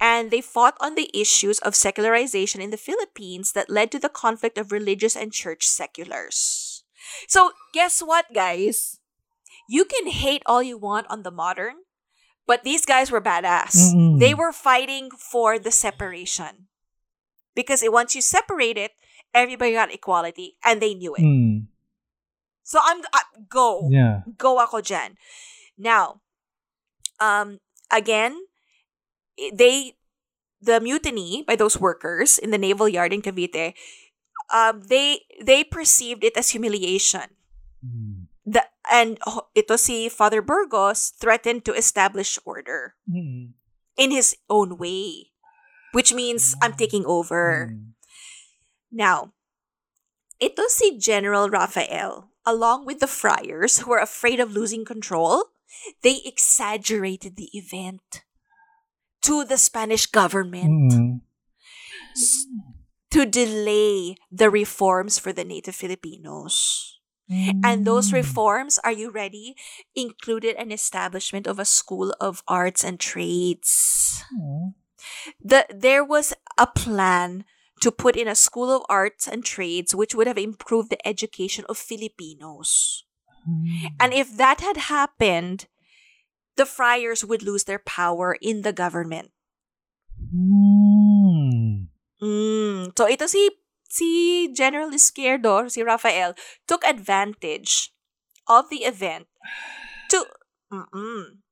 A: And they fought on the issues of secularization in the Philippines that led to the conflict of religious and church seculars. So, guess what, guys? You can hate all you want on the modern, but these guys were badass.
B: Mm-mm.
A: They were fighting for the separation. Because it- once you separate it, everybody got equality, and they knew it.
B: Mm.
A: So, I'm uh, go
B: Yeah.
A: go ako dyan. Now, um, again, they, the mutiny by those workers in the naval yard in Cavite, um, they they perceived it as humiliation.
B: Mm.
A: The, and oh, ito si Father Burgos threatened to establish order
B: Mm.
A: in his own way, which means I'm taking over.
B: Mm.
A: Now, ito si General Rafael, along with the friars who were afraid of losing control, they exaggerated the event to the Spanish government
B: Mm.
A: To delay the reforms for the native Filipinos. And those
B: Mm.
A: reforms, are you ready? Included an establishment of a school of arts and trades.
B: Oh.
A: the there was a plan to put in a school of arts and trades which would have improved the education of Filipinos.
B: Mm.
A: And if that had happened, the friars would lose their power in the government.
B: Mm.
A: Mm. So ito si si General Izquierdo, si Rafael, took advantage of the event to Mm-mm.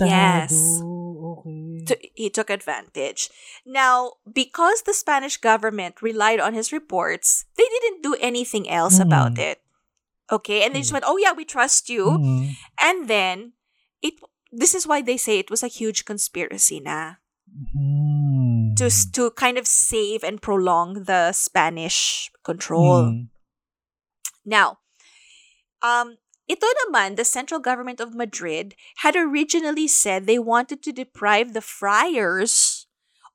A: Yes.
B: Okay.
A: to, he took advantage. Now, because the Spanish government relied on his reports, they didn't do anything else
B: Mm.
A: about it. Okay, and they just
B: Mm.
A: went, "Oh yeah, we trust you."
B: Mm.
A: And then it this is why they say it was a huge conspiracy na
B: Mm.
A: to to kind of save and prolong the Spanish control.
B: Mm.
A: Now, um, ito naman, the central government of Madrid had originally said they wanted to deprive the friars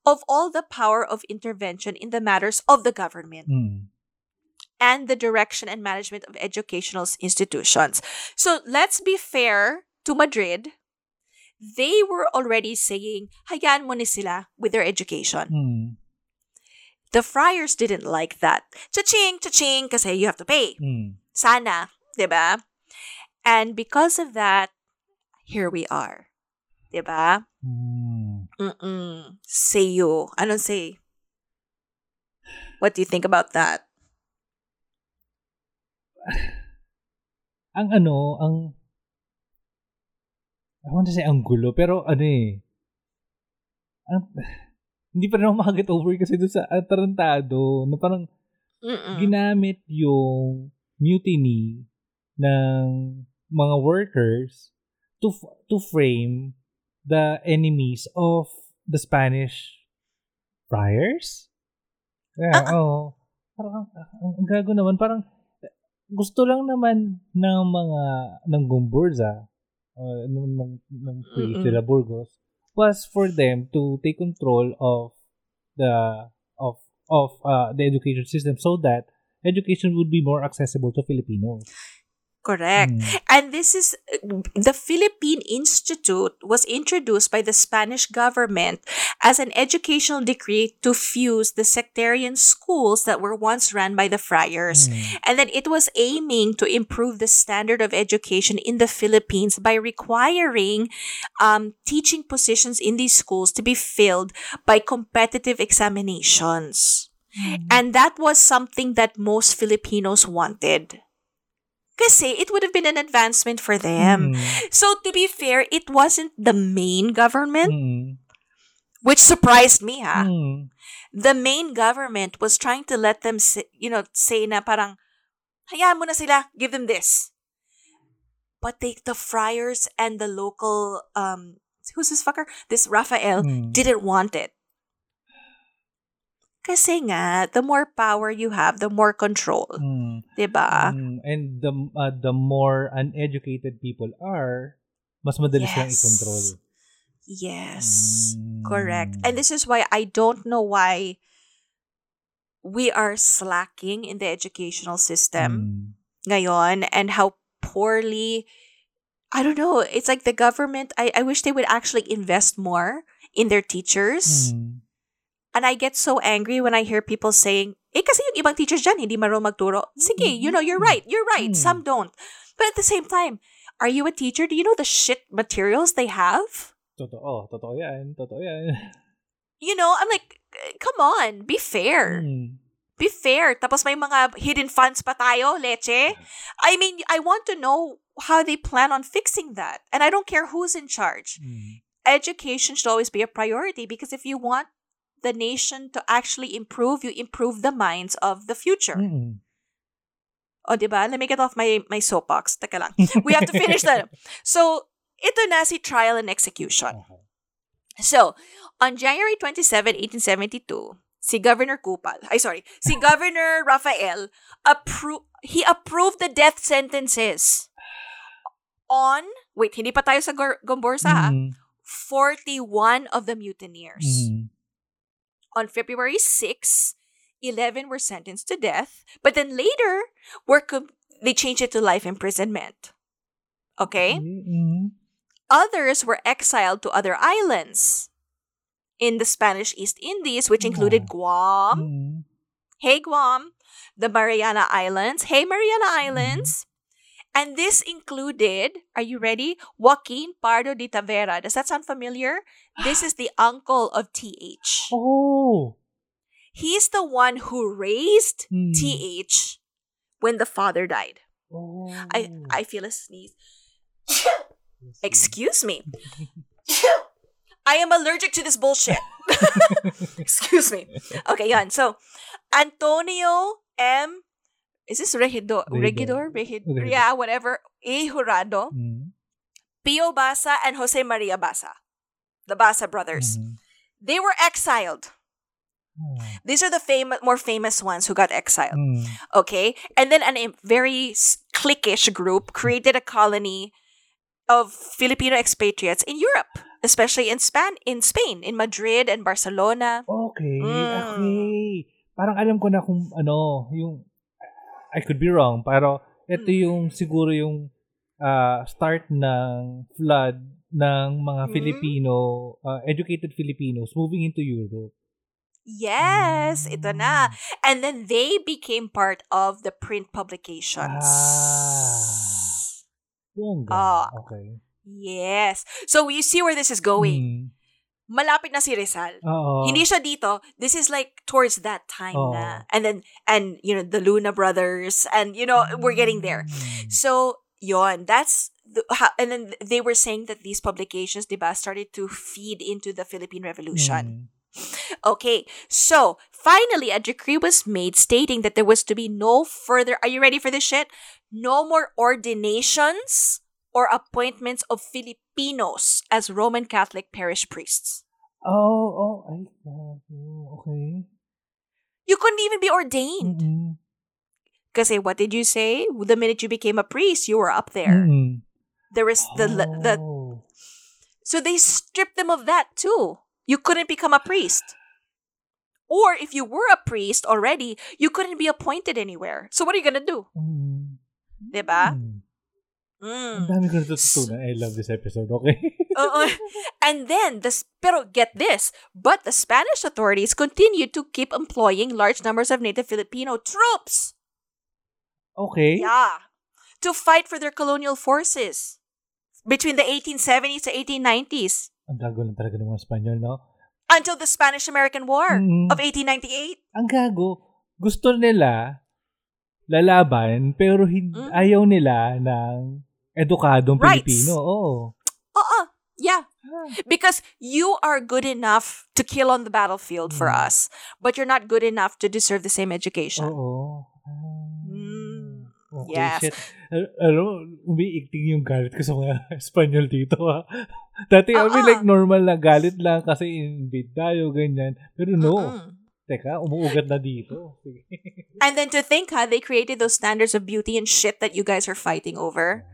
A: of all the power of intervention in the matters of the government
B: Mm.
A: and the direction and management of educational institutions. So let's be fair to Madrid. They were already saying, hayaan mo na sila with their education.
B: Mm.
A: The friars didn't like that. Cha-ching, cha-ching, kasi you have to pay.
B: Mm.
A: Sana, 'di ba? And because of that, here we are. 'Di ba?
B: Mm.
A: Mm-mm. Say you. Anong say? What do you think about that?
B: Ang ano, ang I want to say ang gulo, pero ano eh, ang, hindi pa rin ako makaget over kasi doon sa atarantado na parang
A: Mm-mm.
B: ginamit yung mutiny ng mga workers to to frame the enemies of the Spanish friars. Yeah,
A: Ah.
B: oo. Parang ang, ang, ang gago naman parang gusto lang naman ng mga ng Gumburza uh, ng ng, ng Free
A: Mm-mm.
B: sila Burgos was for them to take control of the of of uh, the education system so that education would be more accessible to Filipinos.
A: Correct.
B: Mm.
A: And this is the Philippine Institute was introduced by the Spanish government as an educational decree to fuse the sectarian schools that were once run by the friars.
B: Mm.
A: And then it was aiming to improve the standard of education in the Philippines by requiring um, teaching positions in these schools to be filled by competitive examinations. And that was something that most Filipinos wanted. Kasi it would have been an advancement for them.
B: Mm.
A: So to be fair, it wasn't the main government,
B: Mm.
A: which surprised me, ha?
B: Mm.
A: The main government was trying to let them, say, you know, say na parang, hayaan mo na sila, give them this. But they, the friars and the local, um, who's this fucker? This Raphael
B: Mm.
A: didn't want it. Kasi nga, the more power you have, the more control.
B: Mm.
A: 'Di ba?
B: Mm. And the uh, the more uneducated people are, mas madali silang
A: Yes.
B: i-control.
A: Yes.
B: Mm.
A: Correct. And this is why I don't know why we are slacking in the educational system
B: Mm.
A: ngayon and how poorly I don't know, it's like the government I, I wish they would actually invest more in their teachers.
B: Mm.
A: And I get so angry when I hear people saying, eh kasi yung ibang teachers dyan, hindi marunong magturo. Sige, you know, you're right. You're right.
B: Mm.
A: Some don't. But at the same time, are you a teacher? Do you know the shit materials they have?
B: Totoo. Totoo yan. Totoo yan.
A: You know, I'm like, come on, be fair.
B: Mm.
A: Be fair. Tapos may mga hidden funds pa tayo, leche. I mean, I want to know how they plan on fixing that. And I don't care who's in charge.
B: Mm.
A: Education should always be a priority because if you want the nation to actually improve, you improve the minds of the future.
B: Mm.
A: O, di ba? Let me get off my, my soapbox. Teka lang. We have to finish that. So, ito na si trial and execution.
B: Okay.
A: So, on January 27, 1872, si Governor Kupal, ay sorry, si Governor Rafael, appro- he approved the death sentences on, wait, hindi pa tayo sa Gor- Gomburza
B: Mm.
A: 41 of the mutineers.
B: Mm.
A: On February 6, 11 were sentenced to death, but then later, were com- they changed it to life imprisonment. Okay?
B: Mm.
A: Others were exiled to other islands in the Spanish East Indies, which included Guam.
B: Mm.
A: Hey, Guam. The Mariana Islands. Hey, Mariana Islands. And this included, are you ready? Joaquin Pardo de Tavera. Does that sound familiar? This is the uncle of TH.
B: Oh.
A: He's the one who raised
B: Mm.
A: TH when the father died.
B: Oh.
A: I, I feel a sneeze. Excuse me. I am allergic to this bullshit. Excuse me. Okay, yan. So, Antonio M. Is this Regidor?
B: Regidor.
A: Regidor?
B: Regidor.
A: yeah, whatever. A. Jurado.
B: Mm.
A: Pio Basa and Jose Maria Basa. The Basa brothers.
B: Mm.
A: They were exiled
B: Ah.
A: These are the famous, more famous ones who got exiled.
B: Mm.
A: Okay, and then an, a very cliquish group created a colony of Filipino expatriates in Europe, especially in Span in Spain, in Madrid and Barcelona.
B: Okay,
A: Mm.
B: okay. Parang alam ko na kung ano, yung I could be wrong, pero ito
A: Mm.
B: yung siguro yung ah, start ng flood ng mga
A: Mhm.
B: Filipino, ah, educated Filipinos moving into Europe.
A: Yes, ito na. And then they became part of the print publications.
B: Ah. Bongga.
A: Ah.
B: okay.
A: Yes. So you see where this is going.
B: Mm.
A: Malapit na si Rizal.
B: Oo.
A: Hindi siya dito. This is like towards that time
B: Oo.
A: na. And then, and, you know, the Luna brothers. And, you know, we're getting there.
B: Mm.
A: So, yon, that's, the, ha, and then they were saying that these publications, diba, started to feed into the Philippine Revolution.
B: Mm.
A: Okay, so finally, a decree was made stating that there was to be no further. Are you ready for this shit? No more ordinations or appointments of Filipinos as Roman Catholic parish priests.
B: Oh, oh, ay, gago. okay.
A: You couldn't even be ordained.
B: Mm-mm.
A: Because what did you say? The minute you became a priest, you were up there.
B: Mm-mm.
A: There was the the
B: Oh.
A: so they stripped them of that too. You couldn't become a priest. Or if you were a priest already, you couldn't be appointed anywhere. So what are you gonna do?
B: Mm.
A: Diba?
B: Mm. Ang dami ko natutunan. I love this episode, okay?
A: Oo. and then the pero get this, but the Spanish authorities continued to keep employing large numbers of native Filipino troops.
B: okay.
A: Yeah. To fight for their colonial forces between the 1870s to 1890s
B: Ang gago lang talaga ng mga Espanyol, no?
A: until the Spanish-American War
B: Mm.
A: of 1898.
B: Ang gago. Gusto nila lalaban, pero hin-
A: Mm.
B: ayaw nila ng edukadong
A: Rights.
B: Pilipino. Oo.
A: Oo. Yeah. Because you are good enough to kill on the battlefield for
B: Mm.
A: us, but you're not good enough to deserve the same education.
B: Oo. Ah.
A: Mm.
B: Okay,
A: Yes.
B: shit. Ano, umiikting yung galit ko sa mga Espanyol dito, ha? Dati, I mean,
A: Oo.
B: like, normal na galit lang kasi invade tayo, ganyan. Pero no.
A: Mm-mm.
B: Teka, umuugat na dito.
A: And then to think how they created those standards of beauty and shit that you guys are fighting over.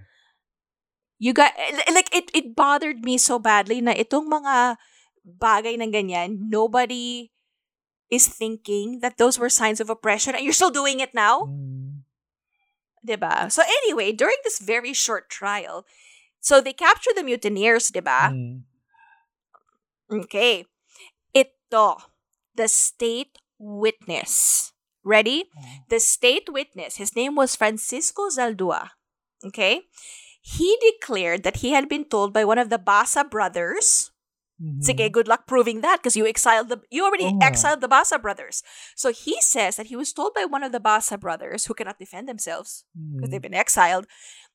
A: You got like it it bothered me so badly na itong mga bagay ng ganyan, nobody is thinking that those were signs of oppression and you're still doing it now.
B: Mm.
A: 'Diba? So anyway, during this very short trial, so they captured the mutineers, 'diba?
B: Mm.
A: Okay. Ito, the state witness. Ready? The state witness, his name was Francisco Zaldua. Okay? He declared that he had been told by one of the Basa brothers.
B: Mhm.
A: Sige, good luck proving that because you exiled the you already
B: nga.
A: exiled the Basa brothers. So he says that he was told by one of the Basa brothers who cannot defend themselves because
B: Mm.
A: they've been exiled,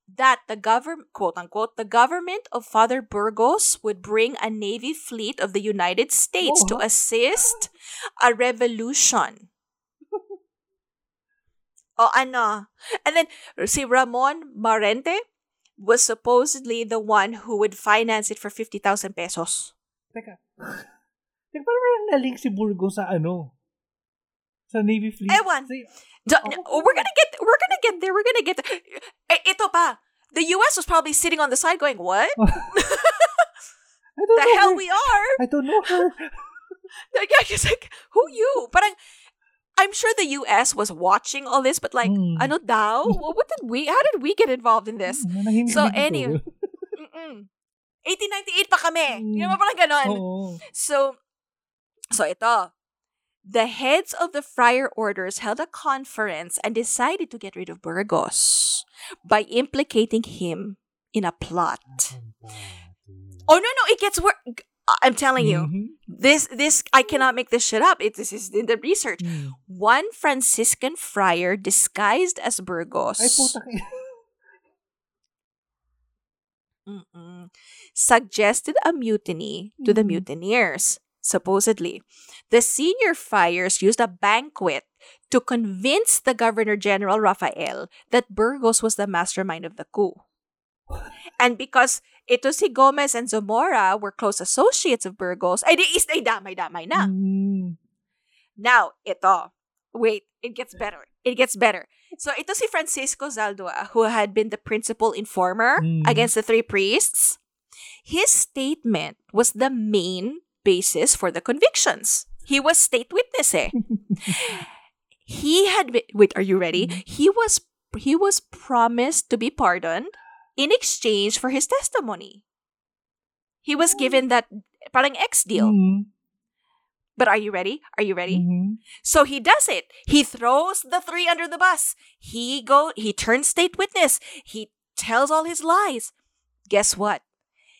A: that the government, quote unquote, the government of Father Burgos would bring a navy fleet of the United States to
B: Oh.
A: assist a revolution. oh ano? And then si Ramon Maurente was supposedly the one who would finance it for 50,000 pesos.
B: Teka. Teka, ba nalink si Burgos sa ano? Sa Navy Fleet?
A: Ewan.
B: Sa- Oh.
A: We're gonna get we're gonna get there. We're gonna get there. Eh, ito pa. The US was probably sitting on the side going, "What?
B: I don't
A: the
B: know
A: hell
B: her.
A: we are?"
B: I don't know her.
A: The guy is like, who you? Parang, I'm sure the US was watching all this, but like,
B: Mm.
A: ano daw? What did we, how did we get involved in this?
B: Mm,
A: So, anyway. 1898 pa kami.
B: Mm.
A: Yung mga parang ganon. So, so ito. The heads of the friar orders held a conference and decided to get rid of Burgos by implicating him in a plot. Oh no no, it gets worse. I'm telling you.
B: Mhm.
A: This this I cannot make this shit up. It this is in the research.
B: Mm.
A: One Franciscan friar disguised as Burgos
B: Ay, puta.
A: Mm-mm. suggested a mutiny to the
B: Mhm.
A: mutineers. Supposedly, the senior friars used a banquet to convince the Governor General Rafael that Burgos was the mastermind of the coup. And because ito si Gomez and Zamora were close associates of Burgos, ay di is ay damay-damay na.
B: Mm.
A: Now, ito. Wait, it gets better. It gets better. So, ito si Francisco Zaldua, who had been the principal informer
B: Mm.
A: against the three priests. His statement was the main basis for the convictions. He was state witness eh. he had been, wait, are you ready? He was he was promised to be pardoned in exchange for his testimony. He was given that parang X deal.
B: Mhm.
A: But are you ready? Are you ready?
B: Mhm.
A: So he does it. He throws the three under the bus. He go he turns state witness. He tells all his lies. Guess what?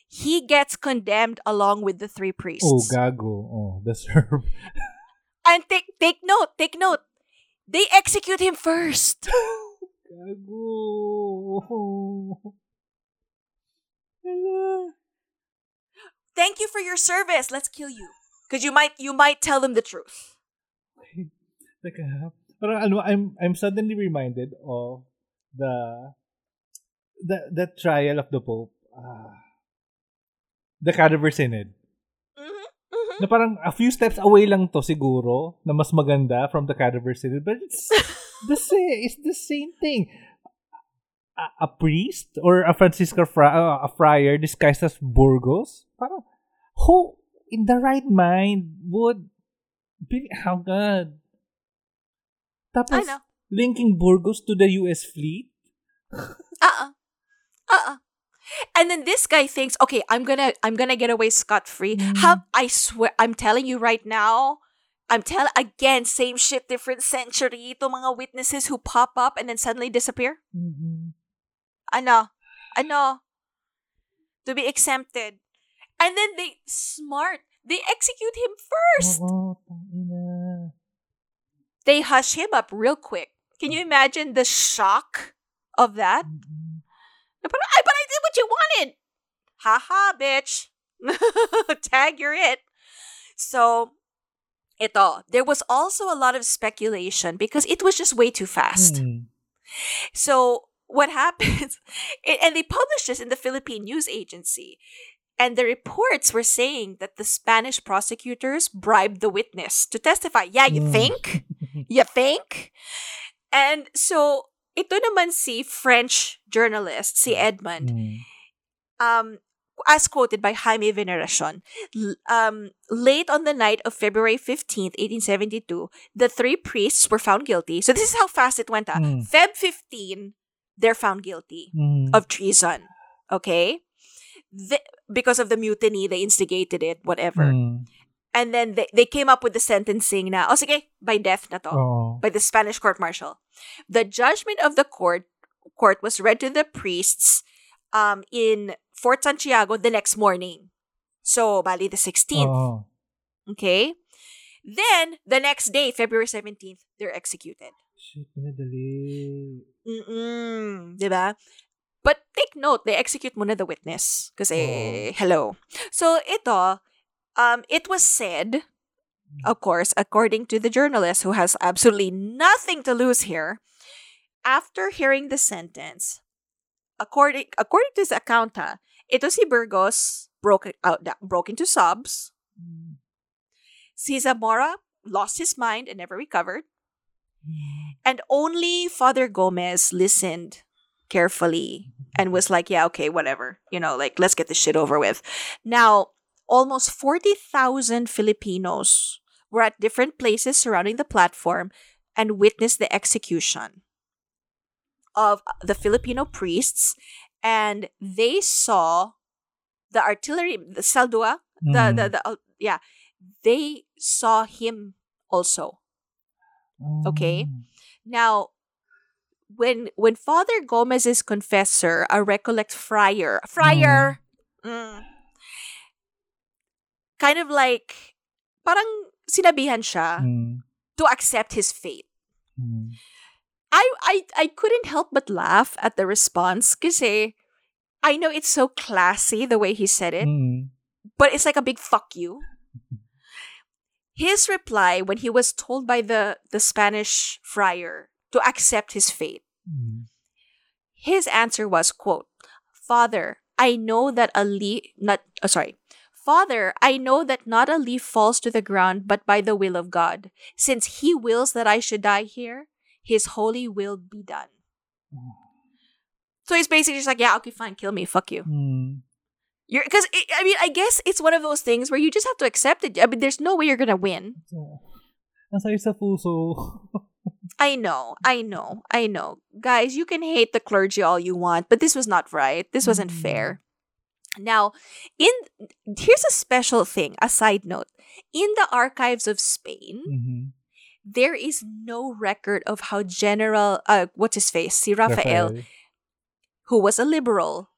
A: He gets condemned along with the three priests.
B: Oh, gago. Oh, the serve.
A: and take take note, take note. They execute him first.
B: gago.
A: Thank you for your service. Let's kill you. Because you might you might tell them the truth.
B: Teka, parang ano, I'm I'm suddenly reminded of the the the trial of the Pope. Ah, the Cadaver Synod.
A: Mhm, mhm.
B: Na parang a few steps away lang to siguro na mas maganda from the Cadaver Synod. But it's the same. It's the same thing. A, a priest or a Franciscan fri- uh, a friar disguised as Burgos? Parang, who in the right mind would be, how God? Tapos, linking Burgos to the US fleet?
A: Uh-uh. Uh-uh. And then this guy thinks, okay, I'm gonna I'm gonna get away scot free.
B: Mm.
A: How I swear I'm telling you right now, I'm telling again, same shit, different century. Ito mga witnesses who pop up and then suddenly disappear.
B: Mhm.
A: Ano? Ano? To be exempted. And then they smart. They execute him first. They hush him up real quick. Can you imagine the shock of that?
B: Mhm.
A: But I, but I did what you wanted. Haha, bitch. Tag, you're it. So, ito, there was also a lot of speculation because it was just way too fast.
B: Mm.
A: So, what happens, and they published this in the Philippine News Agency, and the reports were saying that the Spanish prosecutors bribed the witness to testify. Yeah, you
B: Mm.
A: think? You think? And so, ito naman si French journalist, si Edmond,
B: Mm.
A: um, as quoted by Jaime Veneracion, um, late on the night of February 15th, 1872, the three priests were found guilty. So this is how fast it went. Ah.
B: Mm.
A: Feb 15, they're found guilty
B: Mm.
A: of treason. Okay? The- because of the mutiny, they instigated it, whatever.
B: Mm.
A: And then they, they came up with the sentencing na, oh sige, by death na to
B: Oo.
A: by the Spanish court martial. The judgment of the court court was read to the priests um, in Fort Santiago the next morning. So, bali the 16th.
B: Oo.
A: Okay? Then, the next day, February 17th, they're executed.
B: Shit, pinadali.
A: Mm-mm. Diba? But take note, they execute muna the witness. Kasi, hello. So, ito, um, it was said, of course, according to the journalist who has absolutely nothing to lose here, after hearing the sentence, according according to his account, ha, ito si Burgos broke out broke into sobs.
B: Mm.
A: Si Zamora lost his mind and never recovered. And only Father Gomez listened carefully and was like, yeah, okay, whatever. You know, like, let's get this shit over with. Now, almost 40,000 Filipinos were at different places surrounding the platform and witnessed the execution of the Filipino priests. And they saw the artillery, the Zaldua, the,
B: Mm.
A: the, the, uh, yeah, they saw him also. okay.
B: Mm.
A: Now, when when Father Gomez's confessor, a recollect friar, friar, mm, kind of like, parang sinabihan siya
B: Mm.
A: to accept his fate.
B: Mm.
A: I, I, I couldn't help but laugh at the response kasi I know it's so classy the way he said it,
B: Mm.
A: but it's like a big fuck you. His reply when he was told by the, the Spanish friar to accept his fate
B: Mm.
A: His answer was, quote, Father, I know that a le- not uh, sorry. Father, I know that not a leaf falls to the ground but by the will of God. Since he wills that I should die here, his holy will be done. So he's basically just like, yeah, okay, fine, kill me, fuck you.
B: Mm.
A: You're because I mean, I guess it's one of those things where you just have to accept it. I mean, there's no way you're gonna win.
B: Nasa sa puso.
A: I know, I know, I know, guys. You can hate the clergy all you want, but this was not right. This wasn't
B: Mm.
A: fair. Now, in here's a special thing. A side note: in the archives of Spain,
B: Mhm.
A: there is no record of how General, uh, what's his face, si Rafael,
B: Rafael.
A: who was a liberal,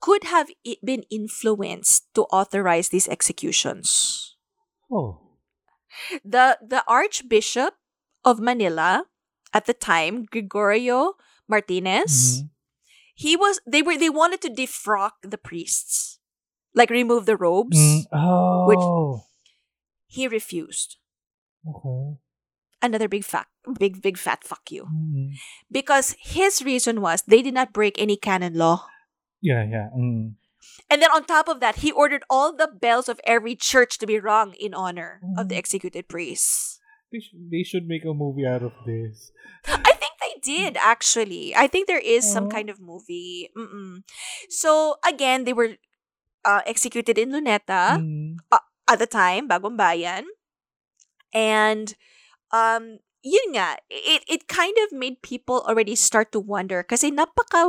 A: could have been influenced to authorize these executions.
B: Oh.
A: The the Archbishop of Manila at the time, Gregorio Martinez,
B: Mhm.
A: he was they were they wanted to defrock the priests, like remove the robes.
B: Mm. Oh.
A: He refused.
B: Okay.
A: Another big fact, big big fat fuck you.
B: Mm.
A: Because his reason was they did not break any canon law.
B: Yeah, yeah. Mm.
A: And then on top of that, he ordered all the bells of every church to be rung in honor of the
B: Mm.
A: executed priests.
B: They, sh- they should make a movie out of this.
A: I think they did actually. I think there is some kind of movie. Mm-mm. So again, they were uh, executed in Luneta
B: Mm.
A: at the time, Bagong Bayan, and um, yun nga, it it kind of made people already start to wonder kasi napaka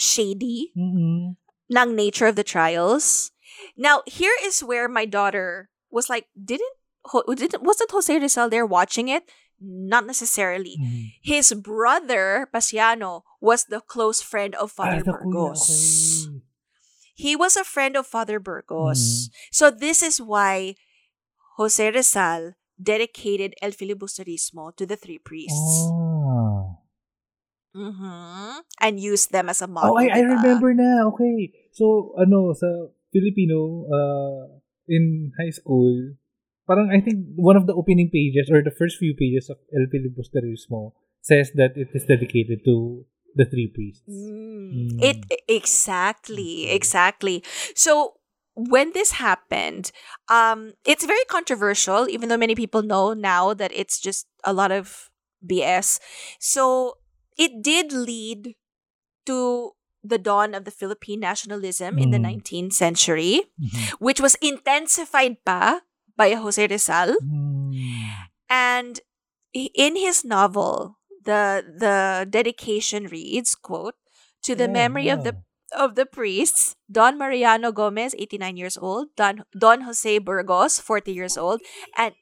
A: shady
B: Mm-mm.
A: ng nature of the trials. Now, here is where my daughter was like, didn't, didn't wasn't Jose Rizal there watching it? Not necessarily.
B: Mm.
A: His brother, Paciano, was the close friend of Father
B: Ah, the kuya,
A: Burgos. He was a friend of Father Burgos.
B: Mm.
A: So this is why Jose Rizal dedicated El Filibusterismo to the three priests.
B: Ah.
A: Mhm. And use them as a model.
B: Oh, I, I remember na. Okay. So, ano, sa Filipino, uh, in high school, parang I think one of the opening pages or the first few pages of El Filibusterismo says that it is dedicated to the three priests.
A: Mm.
B: Mm.
A: It exactly, exactly. So when this happened, um, it's very controversial, even though many people know now that it's just a lot of BS. So it did lead to the dawn of the Philippine nationalism in the
B: Mm.
A: 19th century,
B: Mhm.
A: which was intensified pa by Jose Rizal.
B: Mm.
A: And in his novel, the the dedication reads, quote, to the
B: Yeah,
A: memory of the of the priests, Don Mariano Gomez, 89 years old, Don Don Jose Burgos, 40 years old, and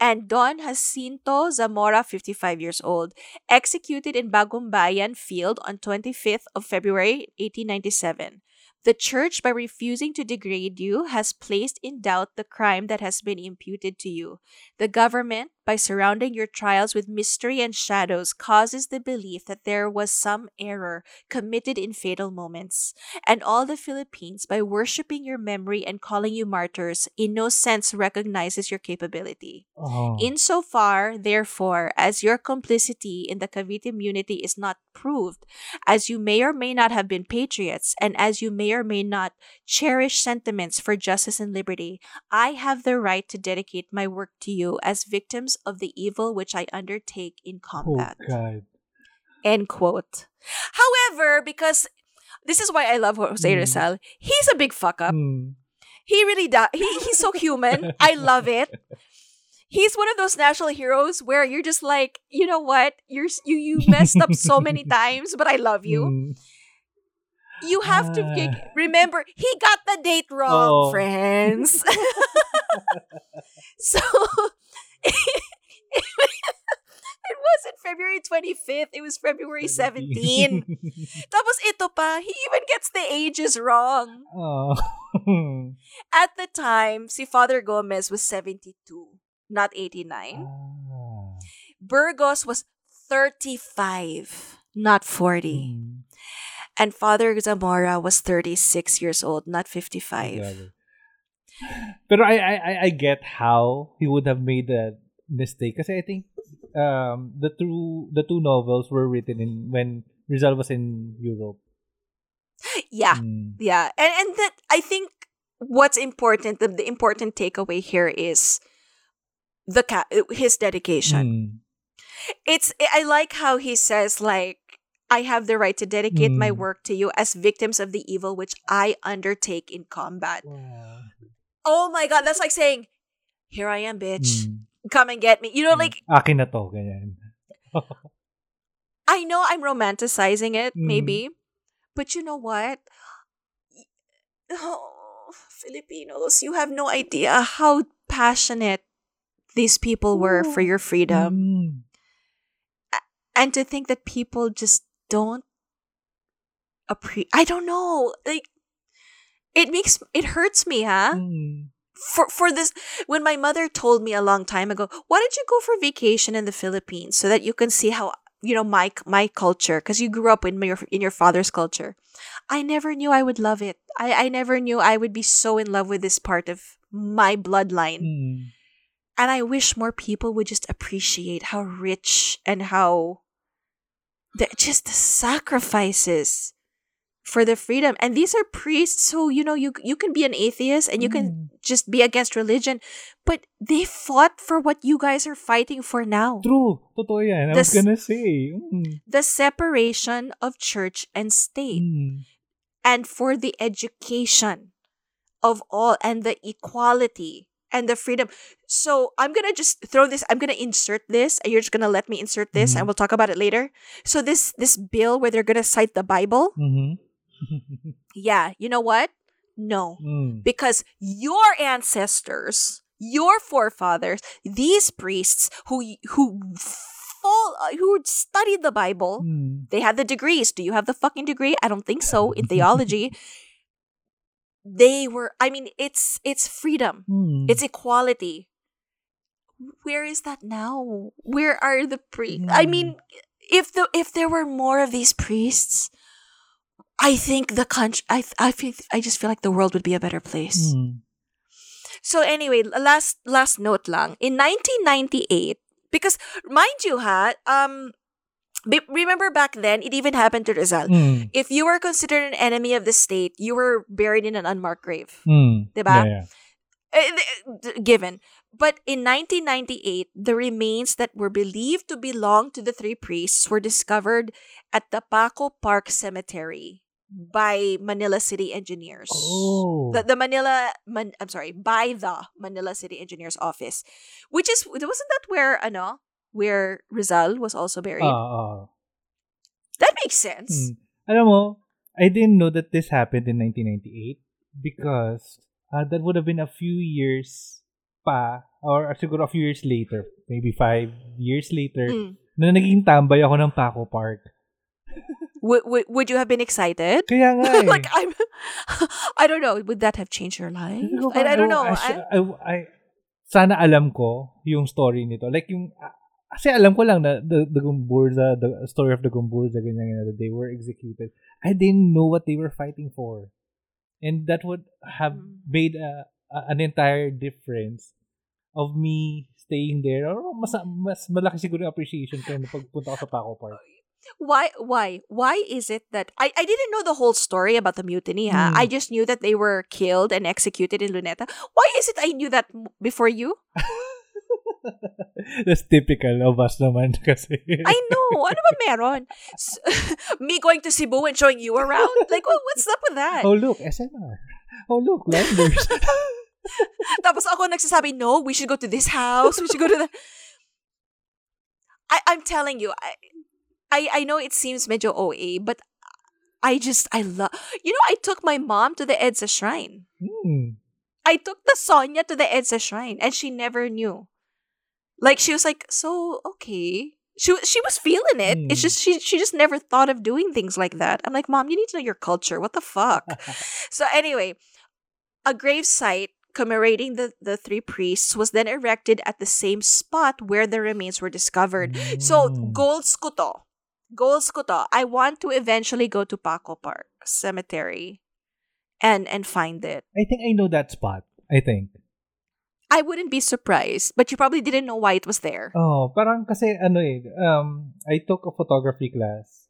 A: and Don Jacinto Zamora, 55 years old, executed in Bagumbayan Field on 25th of February 1897. The church, by refusing to degrade you, has placed in doubt the crime that has been imputed to you. The government, by surrounding your trials with mystery and shadows, causes the belief that there was some error committed in fatal moments. And all the Philippines, by worshipping your memory and calling you martyrs, in no sense recognizes your capability.
B: Oh.
A: Insofar, therefore, as your complicity in the Cavite Mutiny is not proved, as you may or may not have been patriots, and as you may or may not cherish sentiments for justice and liberty, I have the right to dedicate my work to you as victims of the evil which I undertake in
B: oh,
A: combat.
B: God.
A: End quote. However, because this is why I love Jose
B: Mm.
A: Rizal, he's a big fuck up.
B: Mm.
A: He really does. He, he's so human. I love it. He's one of those national heroes where you're just like, you know what? You're you you messed up so many times, but I love you.
B: Mm.
A: You have to
B: Ah.
A: remember he got the date wrong,
B: Oh.
A: friends. so it wasn't February 25th, it was February 17. Tapos ito pa, he even gets the ages wrong.
B: oh.
A: At the time, si Father Gomez was 72, not 89.
B: ah.
A: Burgos was 35, not 40.
B: Mm.
A: And Father Zamora was 36 years old, not 55.
B: Pero I, I I- get how he would have made that mistake kasi I think um the two the two novels were written in when Rizal was in Europe.
A: Yeah,
B: Mm.
A: yeah. And and that I think what's important, the, the important takeaway here is the ca- his dedication.
B: Mm.
A: It's I like how he says like I have the right to dedicate my
B: Mm.
A: work to you as victims of the evil which I undertake in combat.
B: Wow.
A: Oh my god, that's like saying, "Here I am, bitch.
B: Mm.
A: Come and get me." You know,
B: Mm.
A: like
B: Akin na to, ganyan.
A: I know I'm romanticizing it,
B: Mm.
A: maybe, but you know what? Oh, Filipinos, you have no idea how passionate these people were for your freedom.
B: Mm.
A: and to think that people just don't appre I don't know. Like it makes it hurts me, huh?
B: Mm.
A: For for this when my mother told me a long time ago, why don't you go for vacation in the Philippines so that you can see how you know my my culture because you grew up in your in your father's culture. I never knew I would love it. I I never knew I would be so in love with this part of my bloodline.
B: Mm.
A: And I wish more people would just appreciate how rich and how the, just the sacrifices for the freedom. And these are priests who, you know, you you can be an atheist and you
B: Mm.
A: can just be against religion, but they fought for what you guys are fighting for now.
B: True. Totoo yan. I was gonna say. Mm.
A: The separation of church and state
B: Mm.
A: and for the education of all and the equality and the freedom. So I'm gonna just throw this. I'm gonna insert this, and you're just gonna let me insert this, and
B: Mhm.
A: we'll talk about it later. So this this bill where they're gonna cite the Bible,
B: Mhm.
A: yeah, you know what? No,
B: Mm.
A: because your ancestors, your forefathers, these priests who who fall who studied the Bible,
B: Mm.
A: they had the degrees. Do you have the fucking degree? I don't think so in theology. They were I mean it's it's freedom.
B: Mm.
A: It's equality. Where is that now? Where are the priests? I
B: Hmm.
A: mean if the if there were more of these priests, I think the country I I feel I just feel like the world would be a better place.
B: Mm.
A: So anyway, last last note lang. In 1998, because mind you ha, um be- remember back then it even happened to Rizal.
B: Mm.
A: If you were considered an enemy of the state, you were buried in an unmarked grave.
B: Mm.
A: Diba?
B: Yeah, yeah.
A: D- given. But in 1998, the remains that were believed to belong to the three priests were discovered at the Paco Park Cemetery by Manila City Engineers.
B: Oh.
A: The, the Manila, Man, I'm sorry, by the Manila City Engineers Office, which is wasn't that where ano where Rizal was also buried?
B: Ah, ah.
A: that makes sense.
B: Mm. Alam mo, I didn't know that this happened in 1998 because uh, that would have been a few years pa or siguro a few years later, maybe five years later,
A: Mm.
B: na naging tambay ako ng Paco Park.
A: Would, would would you have been excited?
B: Kaya nga eh.
A: like I'm, I don't know. Would that have changed your life?
B: Ko,
A: I, I don't know.
B: I,
A: I-
B: I, sana alam ko yung story nito. Like yung, kasi alam ko lang na the, the Gomburza, the story of the Gomburza, ganyan, ganyan, that they were executed. I didn't know what they were fighting for. And that would have
A: Mm.
B: made a, a- an entire difference of me staying there. Or mas, mas malaki siguro yung appreciation ko na pagpunta ko sa Paco Park.
A: Why? Why? Why is it that I, I didn't know the whole story about the mutiny? Ha?
B: Hmm.
A: I just knew that they were killed and executed in Luneta. Why is it I knew that before you?
B: That's typical of us naman kasi.
A: I know. Ano ba meron? Me going to Cebu and showing you around? Like, what, what's up with that?
B: oh look, SNR. Oh look, Landers.
A: Tapos ako nagsasabi, no, we should go to this house. We should go to the... I, I'm telling you, I, I, I know it seems medyo OA, but I just, I love... You know, I took my mom to the EDSA shrine.
B: hmm.
A: I took the Sonia to the EDSA shrine and she never knew. Like, she was like, so, okay. She, she was feeling it. It's
B: Hmm.
A: just, she, she just never thought of doing things like that. I'm like, mom, you need to know your culture. What the fuck? So anyway, a grave site commemorating the, the three priests was then erected at the same spot where the remains were discovered. So
B: Mm.
A: goals ko to. Goals ko to. I want to eventually go to Paco Park Cemetery and and find it.
B: I think I know that spot. I think.
A: I wouldn't be surprised, but you probably didn't know why it was there.
B: Oh, parang kasi ano eh, um, I took a photography class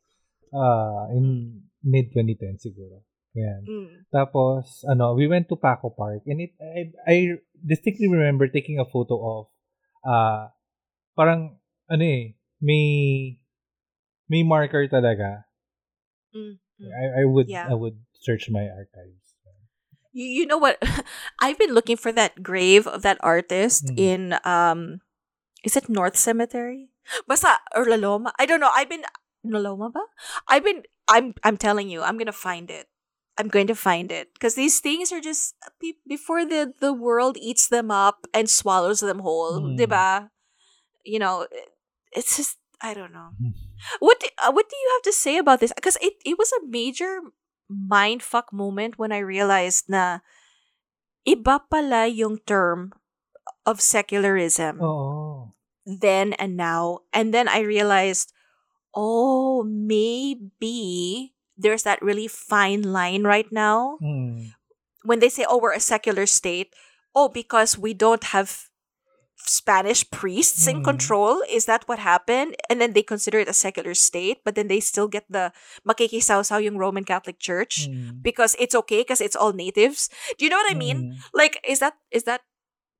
B: uh, in mid 2010 siguro. Yan.
A: Mm.
B: Tapos, ano, we went to Paco Park and it, I, I distinctly remember taking a photo of, uh, parang, ano eh, may, may marker talaga.
A: Mm. mm.
B: I, I would,
A: Yeah.
B: I would search my archives.
A: You, you know what? I've been looking for that grave of that artist
B: Mm.
A: in um is it North Cemetery? Basta or La Loma? I don't know. I've been La Loma ba? I've been I'm I'm telling you, I'm going to find it. I'm going to find it because these things are just be- before the the world eats them up and swallows them whole,
B: Mm.
A: 'di ba? You know, it's just I don't know. What do, uh, what do you have to say about this? Because it, it was a major mind fuck moment when I realized na iba pala yung term of secularism
B: Oo.
A: then and now. And then I realized, oh, maybe there's that really fine line right now
B: Mm.
A: when they say, oh, we're a secular state. Oh, because we don't have Spanish priests in
B: Mm.
A: control. Is that what happened? And then they consider it a secular state, but then they still get the makikisaw-saw yung Roman Catholic Church
B: Mm.
A: because it's okay because it's all natives. Do you know what I mean?
B: Mm.
A: Like, is that is that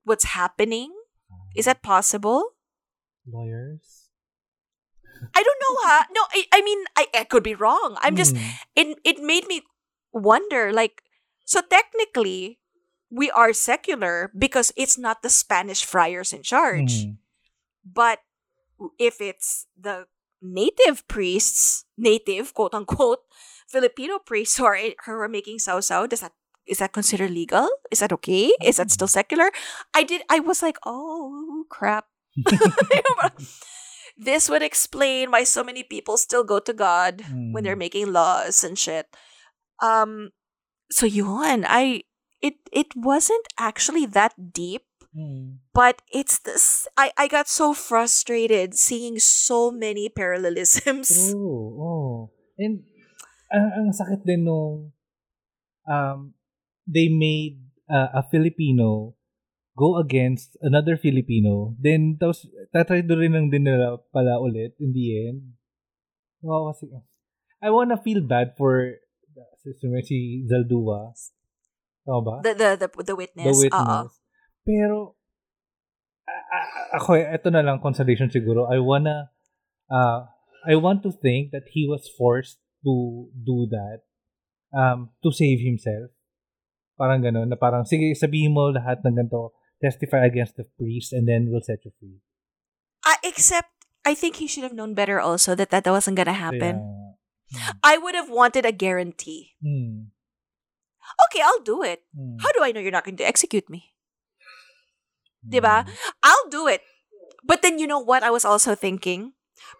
A: what's happening? Is that possible?
B: Lawyers?
A: I don't know, ha. No, I, I mean, I, I could be wrong. I'm just
B: Mm.
A: it it made me wonder like so technically we are secular because it's not the Spanish friars in charge.
B: Mm.
A: But if it's the native priests, native quote unquote Filipino priests who are who are making sao sao, does that is that considered legal? Is that okay? Is that still secular? I did I was like, oh crap. this would explain why so many people still go to God when they're
B: Mm.
A: making laws and shit. Um so yun, I it it wasn't actually that deep,
B: Mm.
A: but it's this I I got so frustrated seeing so many parallelisms.
B: True. Oh. And ang, ang sakit din nung um, they made uh, a Filipino go against another Filipino. Then, tapos, tatry do rin lang din nila pala ulit in the end. Wow, kasi, I wanna feel bad for si, si Zaldua. Tama ba?
A: The the the, the witness.
B: the
A: Oo.
B: witness. Pero, a- a- ako, ito na lang consolation siguro. I wanna, uh, I want to think that he was forced to do that um, to save himself. Parang gano'n, na parang, sige, sabihin mo lahat ng ganito, testify against the priest, and then we'll set you free.
A: Uh, except I think he should have known better also that that wasn't gonna happen.
B: Kaya,
A: I would have wanted a guarantee.
B: hmm,
A: Okay, I'll do it.
B: hmm,
A: How do I know you're not going to execute me?
B: hmm,
A: Diba? I'll do it. But then you know what I was also thinking?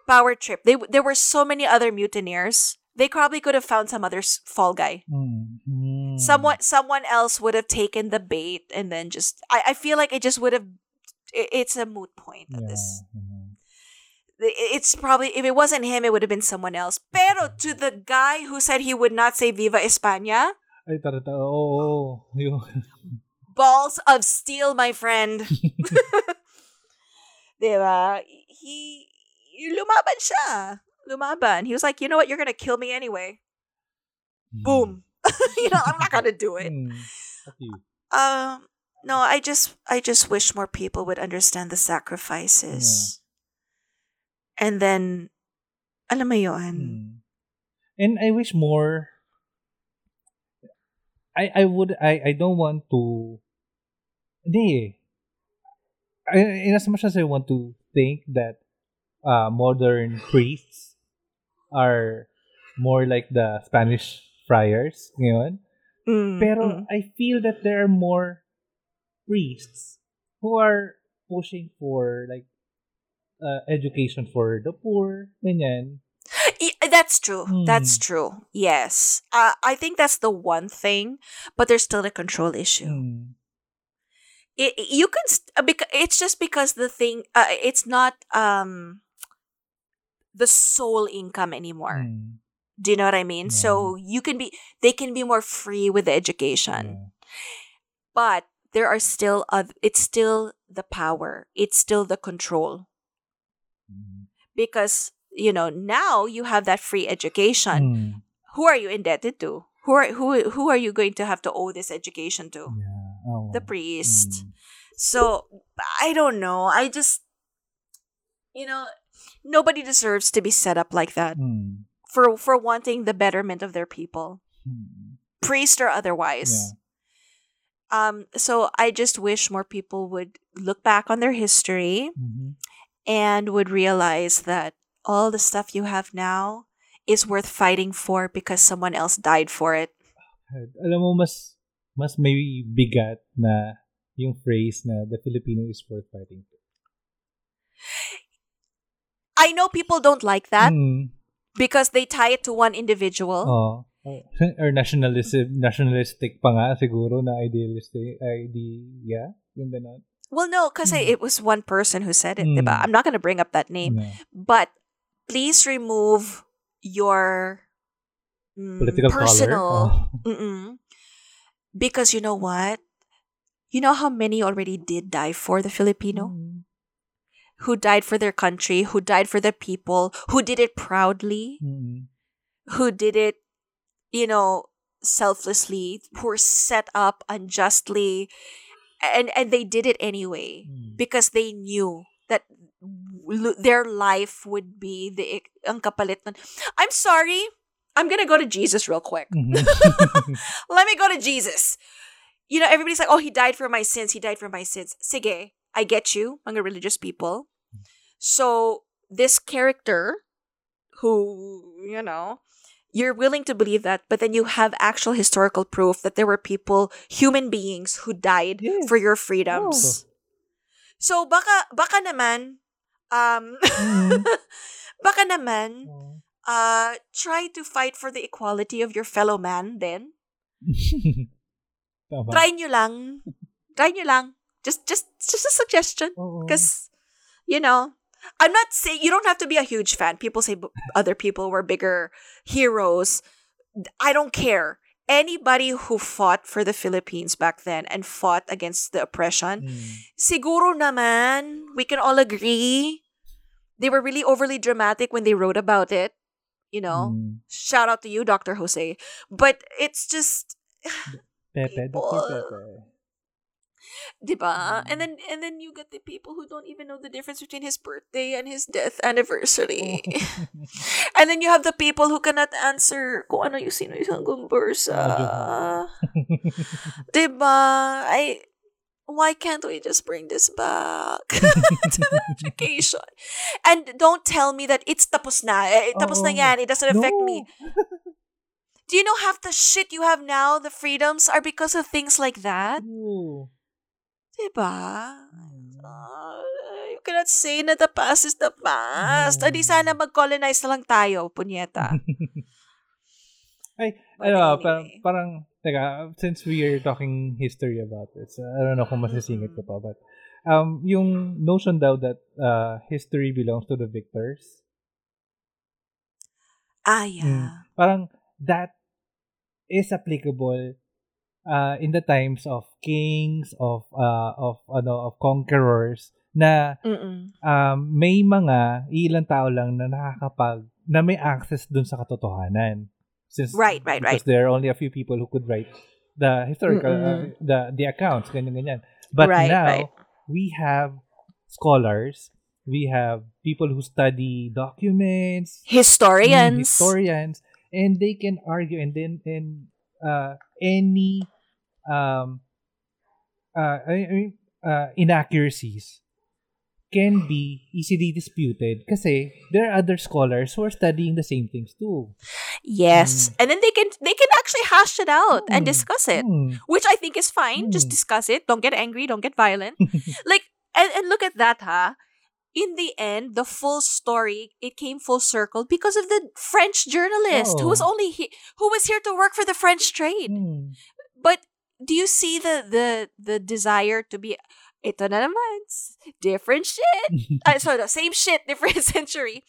A: Power trip. They there were so many other mutineers. They probably could have found some other fall guy.
B: hmm, hmm.
A: Someone someone else would have taken the bait and then just I, I feel like it just would have i- it's a moot point at
B: Yeah,
A: this.
B: mhm.
A: It's probably if it wasn't him it would have been someone else. Pero to the guy who said he would not say Viva España,
B: Ay. Oo,
A: balls of steel, my friend. diba? He, lumaban siya. Lumaban. He was like, you know what? You're gonna kill me anyway. Boom. you know, I'm not gonna do it.
B: You.
A: Um, no, I just, I just wish more people would understand the sacrifices. And then, alam mo yun.
B: Mm. And I wish more. I I would I I don't want to. Hindi. eh. I, in as much as I want to think that uh, modern priests are more like the Spanish friars ngayon.
A: Mm,
B: Pero
A: mm.
B: I feel that there are more priests who are pushing for like uh, education for the poor, ganyan.
A: That's true. That's
B: Hmm.
A: true. Yes. Uh, I think that's the one thing, but there's still a control issue.
B: Mm.
A: It, you can st- uh, it's just because the thing uh, it's not um the sole income anymore.
B: Mm.
A: Do you know what I mean?
B: Yeah.
A: So you can be they can be more free with the education.
B: Yeah.
A: But there are still oth- it's still the power. It's still the control
B: Mm.
A: because you know now you have that free education.
B: Mm.
A: who are you indebted to? Who are who who are you going to have to owe this education to?
B: Yeah. Oh,
A: The priest.
B: mm.
A: So I don't know. I just you know, nobody deserves to be set up like that
B: Mm.
A: for for wanting the betterment of their people,
B: Mm.
A: priest or otherwise. Um so I just wish more people would look back on their history
B: Mhm.
A: and would realize that all the stuff you have now is worth fighting for because someone else died for it.
B: Alam mo, mas mas may bigat na yung phrase na the Filipino is worth fighting for.
A: I know people don't like that
B: Mm.
A: because they tie it to one individual.
B: Oh. Or nationalism, nationalistic pa nga siguro na idealistic idea, yung ganon.
A: Well, no, because
B: Mm.
A: it was one person who said it,
B: Mm.
A: diba? I'm not going to bring up that name,
B: Yeah.
A: but please remove your mm,
B: Political
A: personal,
B: color. Oh.
A: Because you know what? You know how many already did die for the Filipino?
B: Mm.
A: Who died for their country, who died for their people, who did it proudly,
B: Mm.
A: who did it, you know, selflessly, who were set up unjustly, and and they did it anyway
B: Mm.
A: because they knew that their life would be the ang kapalit nun. I'm sorry. I'm gonna go to Jesus real quick.
B: Mhm.
A: Let me go to Jesus. You know, everybody's like, oh, he died for my sins. He died for my sins. Sige, I get you, mga religious people. So, this character who, you know, you're willing to believe that, but then you have actual historical proof that there were people, human beings, who died
B: Yes.
A: for your freedoms. So, baka, baka naman, um,
B: Mm.
A: baka naman,
B: Oh.
A: uh, try to fight for the equality of your fellow man then. Try nyo lang. Try nyo lang. Just, just, just a suggestion. Because, you know, I'm not saying you don't have to be a huge fan. People say b- other people were bigger heroes. I don't care. Anybody who fought for the Philippines back then and fought against the oppression,
B: Mm.
A: siguro naman, we can all agree, they were really overly dramatic when they wrote about it. You know,
B: Mm.
A: shout out to you, Dr. Jose. But it's just,
B: Pepe, Dr. Pepe.
A: Diba?
B: Mm.
A: And then and then you get the people who don't even know the difference between his birthday and his death anniversary. and then you have the people who cannot answer kung ano yung sino yung hanggang bursa. diba? I why can't we just bring this back to the education? And don't tell me that it's tapos na. Eh, tapos na yan. It doesn't affect
B: No.
A: me. Do you know half the shit you have now, the freedoms, are because of things like that?
B: Oo.
A: Diba? Uh, you cannot say na the past is the past.
B: Mm.
A: Adi sana mag-colonize na lang tayo, punyeta.
B: Ay,
A: But
B: ano, parang,
A: anyway.
B: parang, teka, since we are talking history about this, I don't know kung masisingit ko pa, but, um, yung notion daw that uh, history belongs to the victors,
A: Ah, yeah.
B: parang that is applicable uh, in the times of kings, of, uh, of, ano, of conquerors, na
A: Mm-mm.
B: um, may mga ilang tao lang na nakakapag na may access dun sa katotohanan. Since,
A: Right, right,
B: because
A: right.
B: there are only a few people who could write the historical, uh, the the accounts, ganyan, ganyan. But
A: Right,
B: now,
A: right.
B: we have scholars, we have people who study documents, mm,
A: Historians.
B: historians, and they can argue and then and uh, any um uh, I I mean, uh, inaccuracies can be easily disputed kasi there are other scholars who are studying the same things too.
A: Yes. And then they can they can actually hash it out and
B: Mm.
A: discuss it.
B: Hmm.
A: Which I think is fine. Just
B: Mm.
A: discuss it. Don't get angry. Don't get violent. like and, and look at that, huh? In the end, the full story it came full circle because of the French journalist who was
B: Oh.
A: only he, who was here to work for the French trade.
B: Hmm.
A: But do you see the the the desire to be ito na naman, different shit. uh, so the same shit, different century.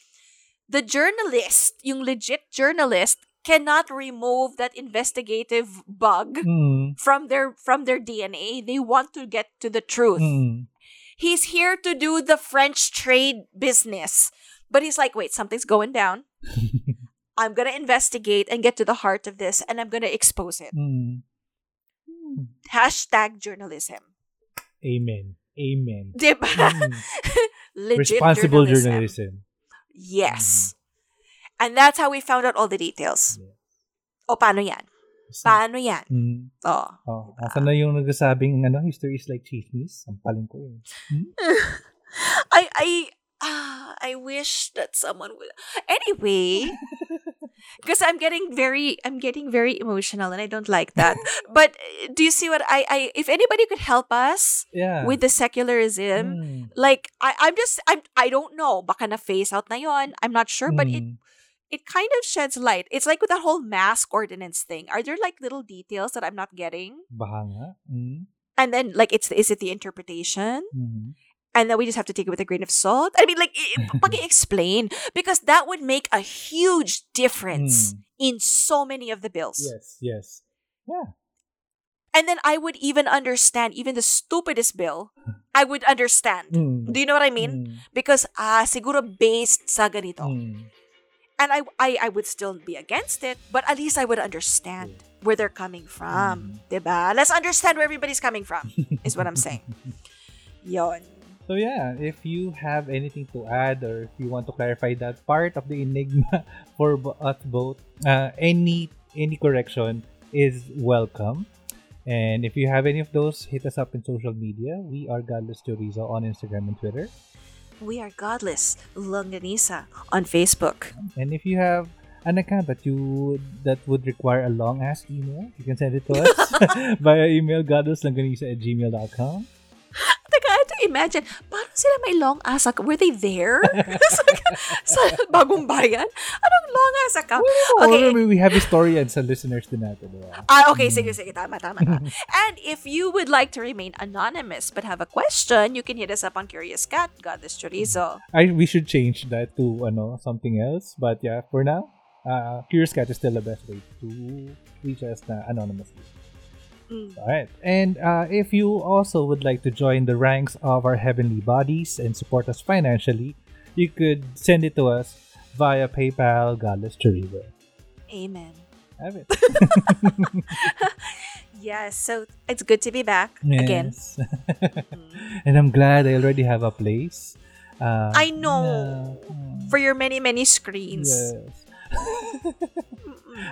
A: The journalist, yung legit journalist, cannot remove that investigative bug
B: Hmm.
A: from their from their DNA. They want to get to the truth.
B: Hmm.
A: He's here to do the French trade business. But he's like, wait, something's going down. I'm gonna investigate and get to the heart of this, and I'm gonna expose it.
B: Mm.
A: Hashtag journalism.
B: Amen. Amen.
A: Diba?
B: Mm.
A: Legit
B: Responsible
A: journalism.
B: journalism.
A: Yes. And that's how we found out all the details.
B: Yeah.
A: O, paano yan? Paano yan?
B: Mm.
A: Oh.
B: Oh, asa na yung nagsasabing ano, history is like chismis? Ang paling ko eh. Hmm?
A: I, I, ah, I wish that someone would. Anyway, because I'm getting very, I'm getting very emotional, and I don't like that. but uh, do you see what I, I, if anybody could help us
B: Yeah.
A: with the secularism,
B: Mm.
A: like I, I'm just, I'm, I don't know. Baka na face out na yon. I'm not sure, but it,
B: Mm.
A: it kind of sheds light. It's like with that whole mask ordinance thing. Are there like little details that I'm not getting?
B: Baka nga. Mm.
A: And then like it's is it the interpretation?
B: Mm.
A: And then we just have to take it with a grain of salt. I mean, like, i- explain because that would make a huge difference
B: Mm.
A: in so many of the bills.
B: Yes, yes. Yeah.
A: And then I would even understand even the stupidest bill. I would understand.
B: Mm.
A: Do you know what I mean?
B: Mm.
A: Because ah, siguro based sa ganito.
B: Mm.
A: and I, I I would still be against it, but at least I would understand where they're coming from, diba? Let's understand where everybody's coming from, is what I'm saying. Yon.
B: So yeah, if you have anything to add or if you want to clarify that part of the enigma for us both, uh, any any correction is welcome. And if you have any of those, hit us up in social media. We are Godless Chorizo on Instagram and Twitter.
A: We are godless, Longganisa on Facebook.
B: And if you have an account that you that would require a long ass email, you can send it to us via email godlesslongganisa at gmail.com.
A: imagine, paano sila may long ass account? Were they there? sa, bagong bayan? Anong long ass account?
B: Okay.
A: Okay.
B: we have historians sa listeners din natin. diba?
A: Ah, okay, sige, sige, tama, tama, tama. and if you would like to remain anonymous but have a question, you can hit us up on Curious Cat, Godless Chorizo.
B: I we should change that to ano something else. But yeah, for now, uh, Curious Cat is still the best way to reach us na anonymously.
A: Mm.
B: Alright. And uh, if you also would like to join the ranks of our heavenly bodies and support us financially, you could send it to us via PayPal, Godless Chorizo.
A: Amen.
B: Have it.
A: Yes, so it's good to be back again.
B: Yes. and I'm glad I already have a place. Uh,
A: I know.
B: yeah.
A: For your many, many screens.
B: Yes.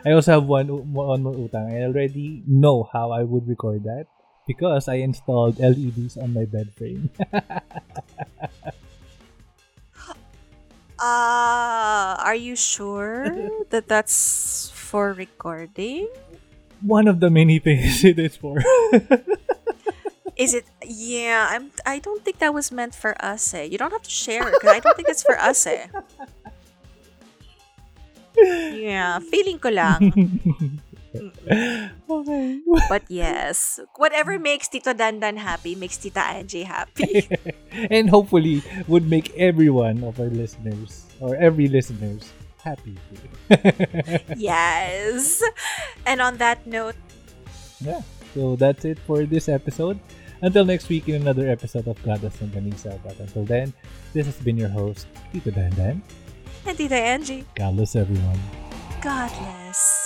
B: I also have one one more utang. I already know how I would record that because I installed LEDs on my bed frame.
A: Ah, are you sure that that's for recording?
B: one of the many things it is for.
A: Is it? Yeah, I'm. I don't think that was meant for us. Eh. You don't have to share it because I don't think it's for us. Eh. Yeah, feeling ko lang.
B: okay.
A: But yes, whatever makes Tito Dandan happy makes Tita Angie happy.
B: and hopefully would make everyone of our listeners or every listeners happy.
A: yes. And on that note,
B: yeah. So that's it for this episode. Until next week in another episode of Godless Longganisa. But until then, this has been your host, Tito Dandan.
A: And Tita Angie,
B: God bless everyone.
A: God bless.